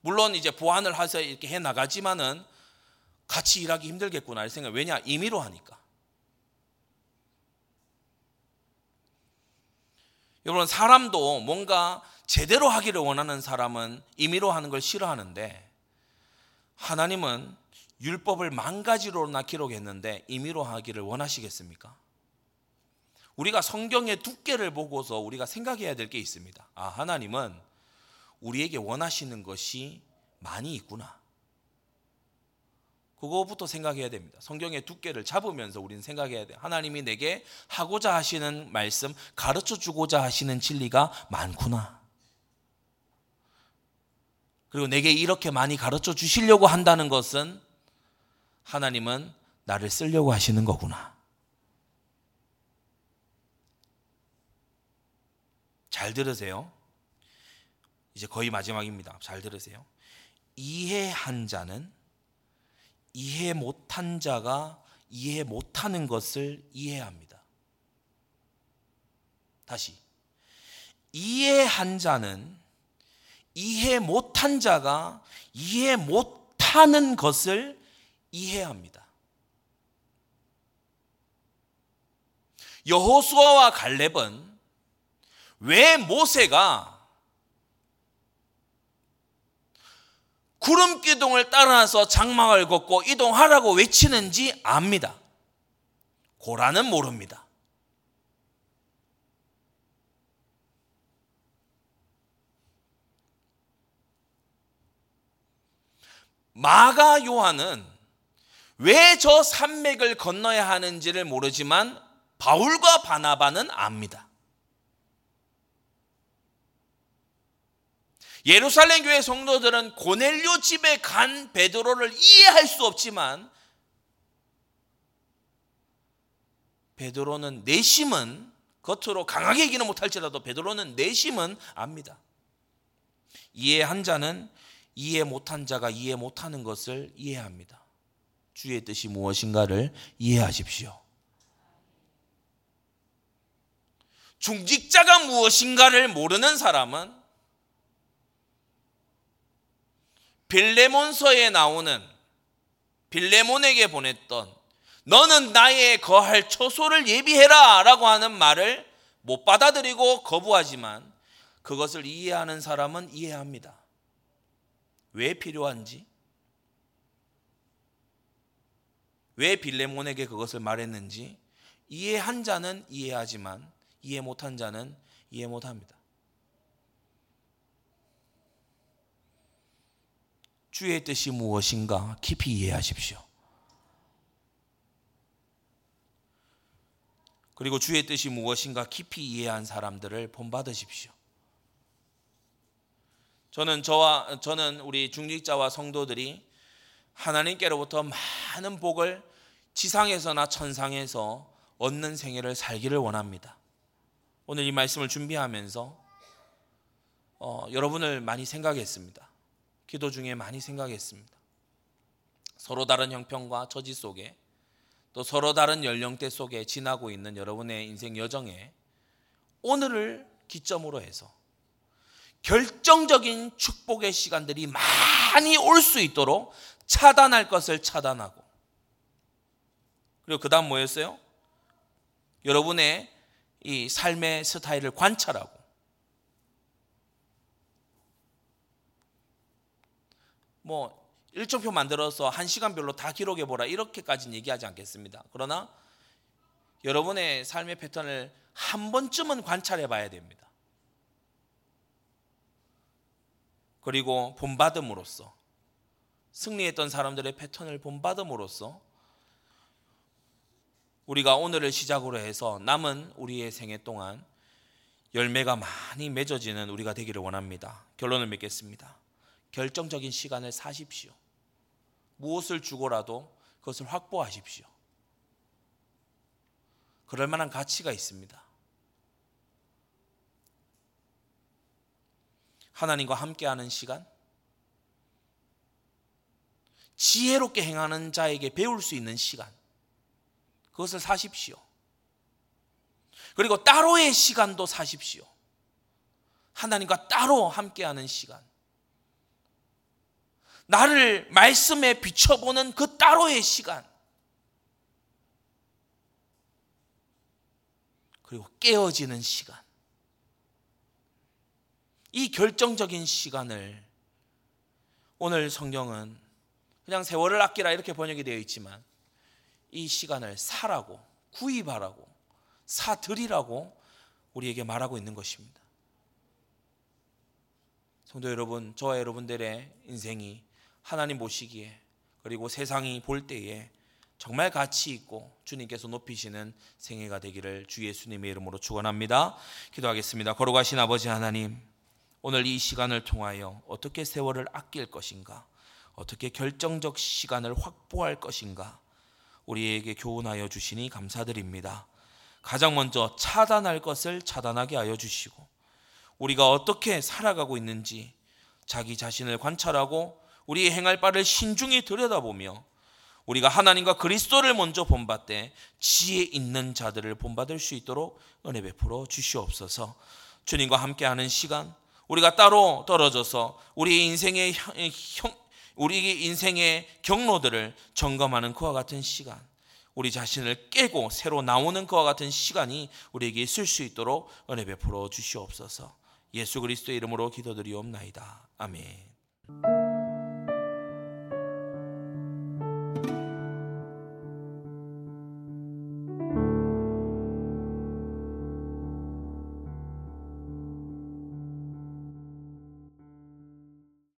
물론 이제 보완을 해서 이렇게 해 나가지만은 같이 일하기 힘들겠구나 이 생각. 왜냐? 임의로 하니까. 여러분 사람도 뭔가 제대로 하기를 원하는 사람은 임의로 하는 걸 싫어하는데 하나님은 율법을 만 가지로나 기록했는데 임의로 하기를 원하시겠습니까? 우리가 성경의 두께를 보고서 우리가 생각해야 될 게 있습니다. 아, 하나님은 우리에게 원하시는 것이 많이 있구나. 그거부터 생각해야 됩니다. 성경의 두께를 잡으면서 우리는 생각해야 돼. 하나님이 내게 하고자 하시는 말씀, 가르쳐 주고자 하시는 진리가 많구나. 그리고 내게 이렇게 많이 가르쳐 주시려고 한다는 것은 하나님은 나를 쓰려고 하시는 거구나. 잘 들으세요. 이제 거의 마지막입니다. 잘 들으세요. 이해한 자는 이해 못한 자가 이해 못하는 것을 이해합니다. 다시. 이해한 자는 이해 못한 자가 이해 못한 하는 것을 이해해야 합니다. 여호수아와 갈렙은 왜 모세가 구름 기둥을 따라서 장막을 걷고 이동하라고 외치는지 압니다. 고라는 모릅니다. 마가 요한은 왜 저 산맥을 건너야 하는지를 모르지만 바울과 바나바는 압니다. 예루살렘 교회 성도들은 고넬료 집에 간 베드로를 이해할 수 없지만 베드로는 내심은 겉으로 강하게 얘기는 못할지라도 베드로는 내심은 압니다. 이해한 자는 이해 못한 자가 이해 못하는 것을 이해합니다. 주의 뜻이 무엇인가를 이해하십시오. 중직자가 무엇인가를 모르는 사람은 빌레몬서에 나오는 빌레몬에게 보냈던 너는 나의 거할 처소를 예비해라 라고 하는 말을 못 받아들이고 거부하지만 그것을 이해하는 사람은 이해합니다. 왜 필요한지, 왜 빌레몬에게 그것을 말했는지 이해한 자는 이해하지만 이해 못한 자는 이해 못합니다. 주의 뜻이 무엇인가 깊이 이해하십시오. 그리고 주의 뜻이 무엇인가 깊이 이해한 사람들을 본받으십시오. 저는 저와 저는 우리 중직자와 성도들이 하나님께로부터 많은 복을 지상에서나 천상에서 얻는 생애를 살기를 원합니다. 오늘 이 말씀을 준비하면서 어, 여러분을 많이 생각했습니다. 기도 중에 많이 생각했습니다. 서로 다른 형편과 처지 속에 또 서로 다른 연령대 속에 지나고 있는 여러분의 인생 여정에 오늘을 기점으로 해서 결정적인 축복의 시간들이 많이 올 수 있도록 차단할 것을 차단하고 그리고 그 다음 뭐였어요? 여러분의 이 삶의 스타일을 관찰하고 뭐 일정표 만들어서 한 시간별로 다 기록해 보라 이렇게까지는 얘기하지 않겠습니다. 그러나 여러분의 삶의 패턴을 한 번쯤은 관찰해 봐야 됩니다. 그리고 본받음으로써 승리했던 사람들의 패턴을 본받음으로써 우리가 오늘을 시작으로 해서 남은 우리의 생애 동안 열매가 많이 맺어지는 우리가 되기를 원합니다. 결론을 맺겠습니다. 결정적인 시간을 사십시오. 무엇을 주고라도 그것을 확보하십시오. 그럴 만한 가치가 있습니다. 하나님과 함께하는 시간, 지혜롭게 행하는 자에게 배울 수 있는 시간, 그것을 사십시오. 그리고 따로의 시간도 사십시오. 하나님과 따로 함께하는 시간. 나를 말씀에 비춰보는 그 따로의 시간. 그리고 깨어지는 시간. 이 결정적인 시간을 오늘 성경은 그냥 세월을 아끼라 이렇게 번역이 되어 있지만 이 시간을 사라고 구입하라고 사드리라고 우리에게 말하고 있는 것입니다. 성도 여러분, 저와 여러분들의 인생이 하나님 보시기에 그리고 세상이 볼 때에 정말 가치 있고 주님께서 높이시는 생애가 되기를 주 예수님의 이름으로 축원합니다. 기도하겠습니다. 걸어가신 아버지 하나님, 오늘 이 시간을 통하여 어떻게 세월을 아낄 것인가, 어떻게 결정적 시간을 확보할 것인가, 우리에게 교훈하여 주시니 감사드립니다. 가장 먼저 차단할 것을 차단하게 하여 주시고, 우리가 어떻게 살아가고 있는지 자기 자신을 관찰하고 우리의 행할 바를 신중히 들여다보며 우리가 하나님과 그리스도를 먼저 본받되 지혜 있는 자들을 본받을 수 있도록 은혜 베풀어 주시옵소서. 주님과 함께하는 시간 우리가 따로 떨어져서 우리 인생의 형, 우리 인생의 경로들을 점검하는 그와 같은 시간, 우리 자신을 깨고 새로 나오는 그와 같은 시간이 우리에게 있을 수 있도록 은혜 베풀어 주시옵소서. 예수 그리스도의 이름으로 기도드리옵나이다. 아멘.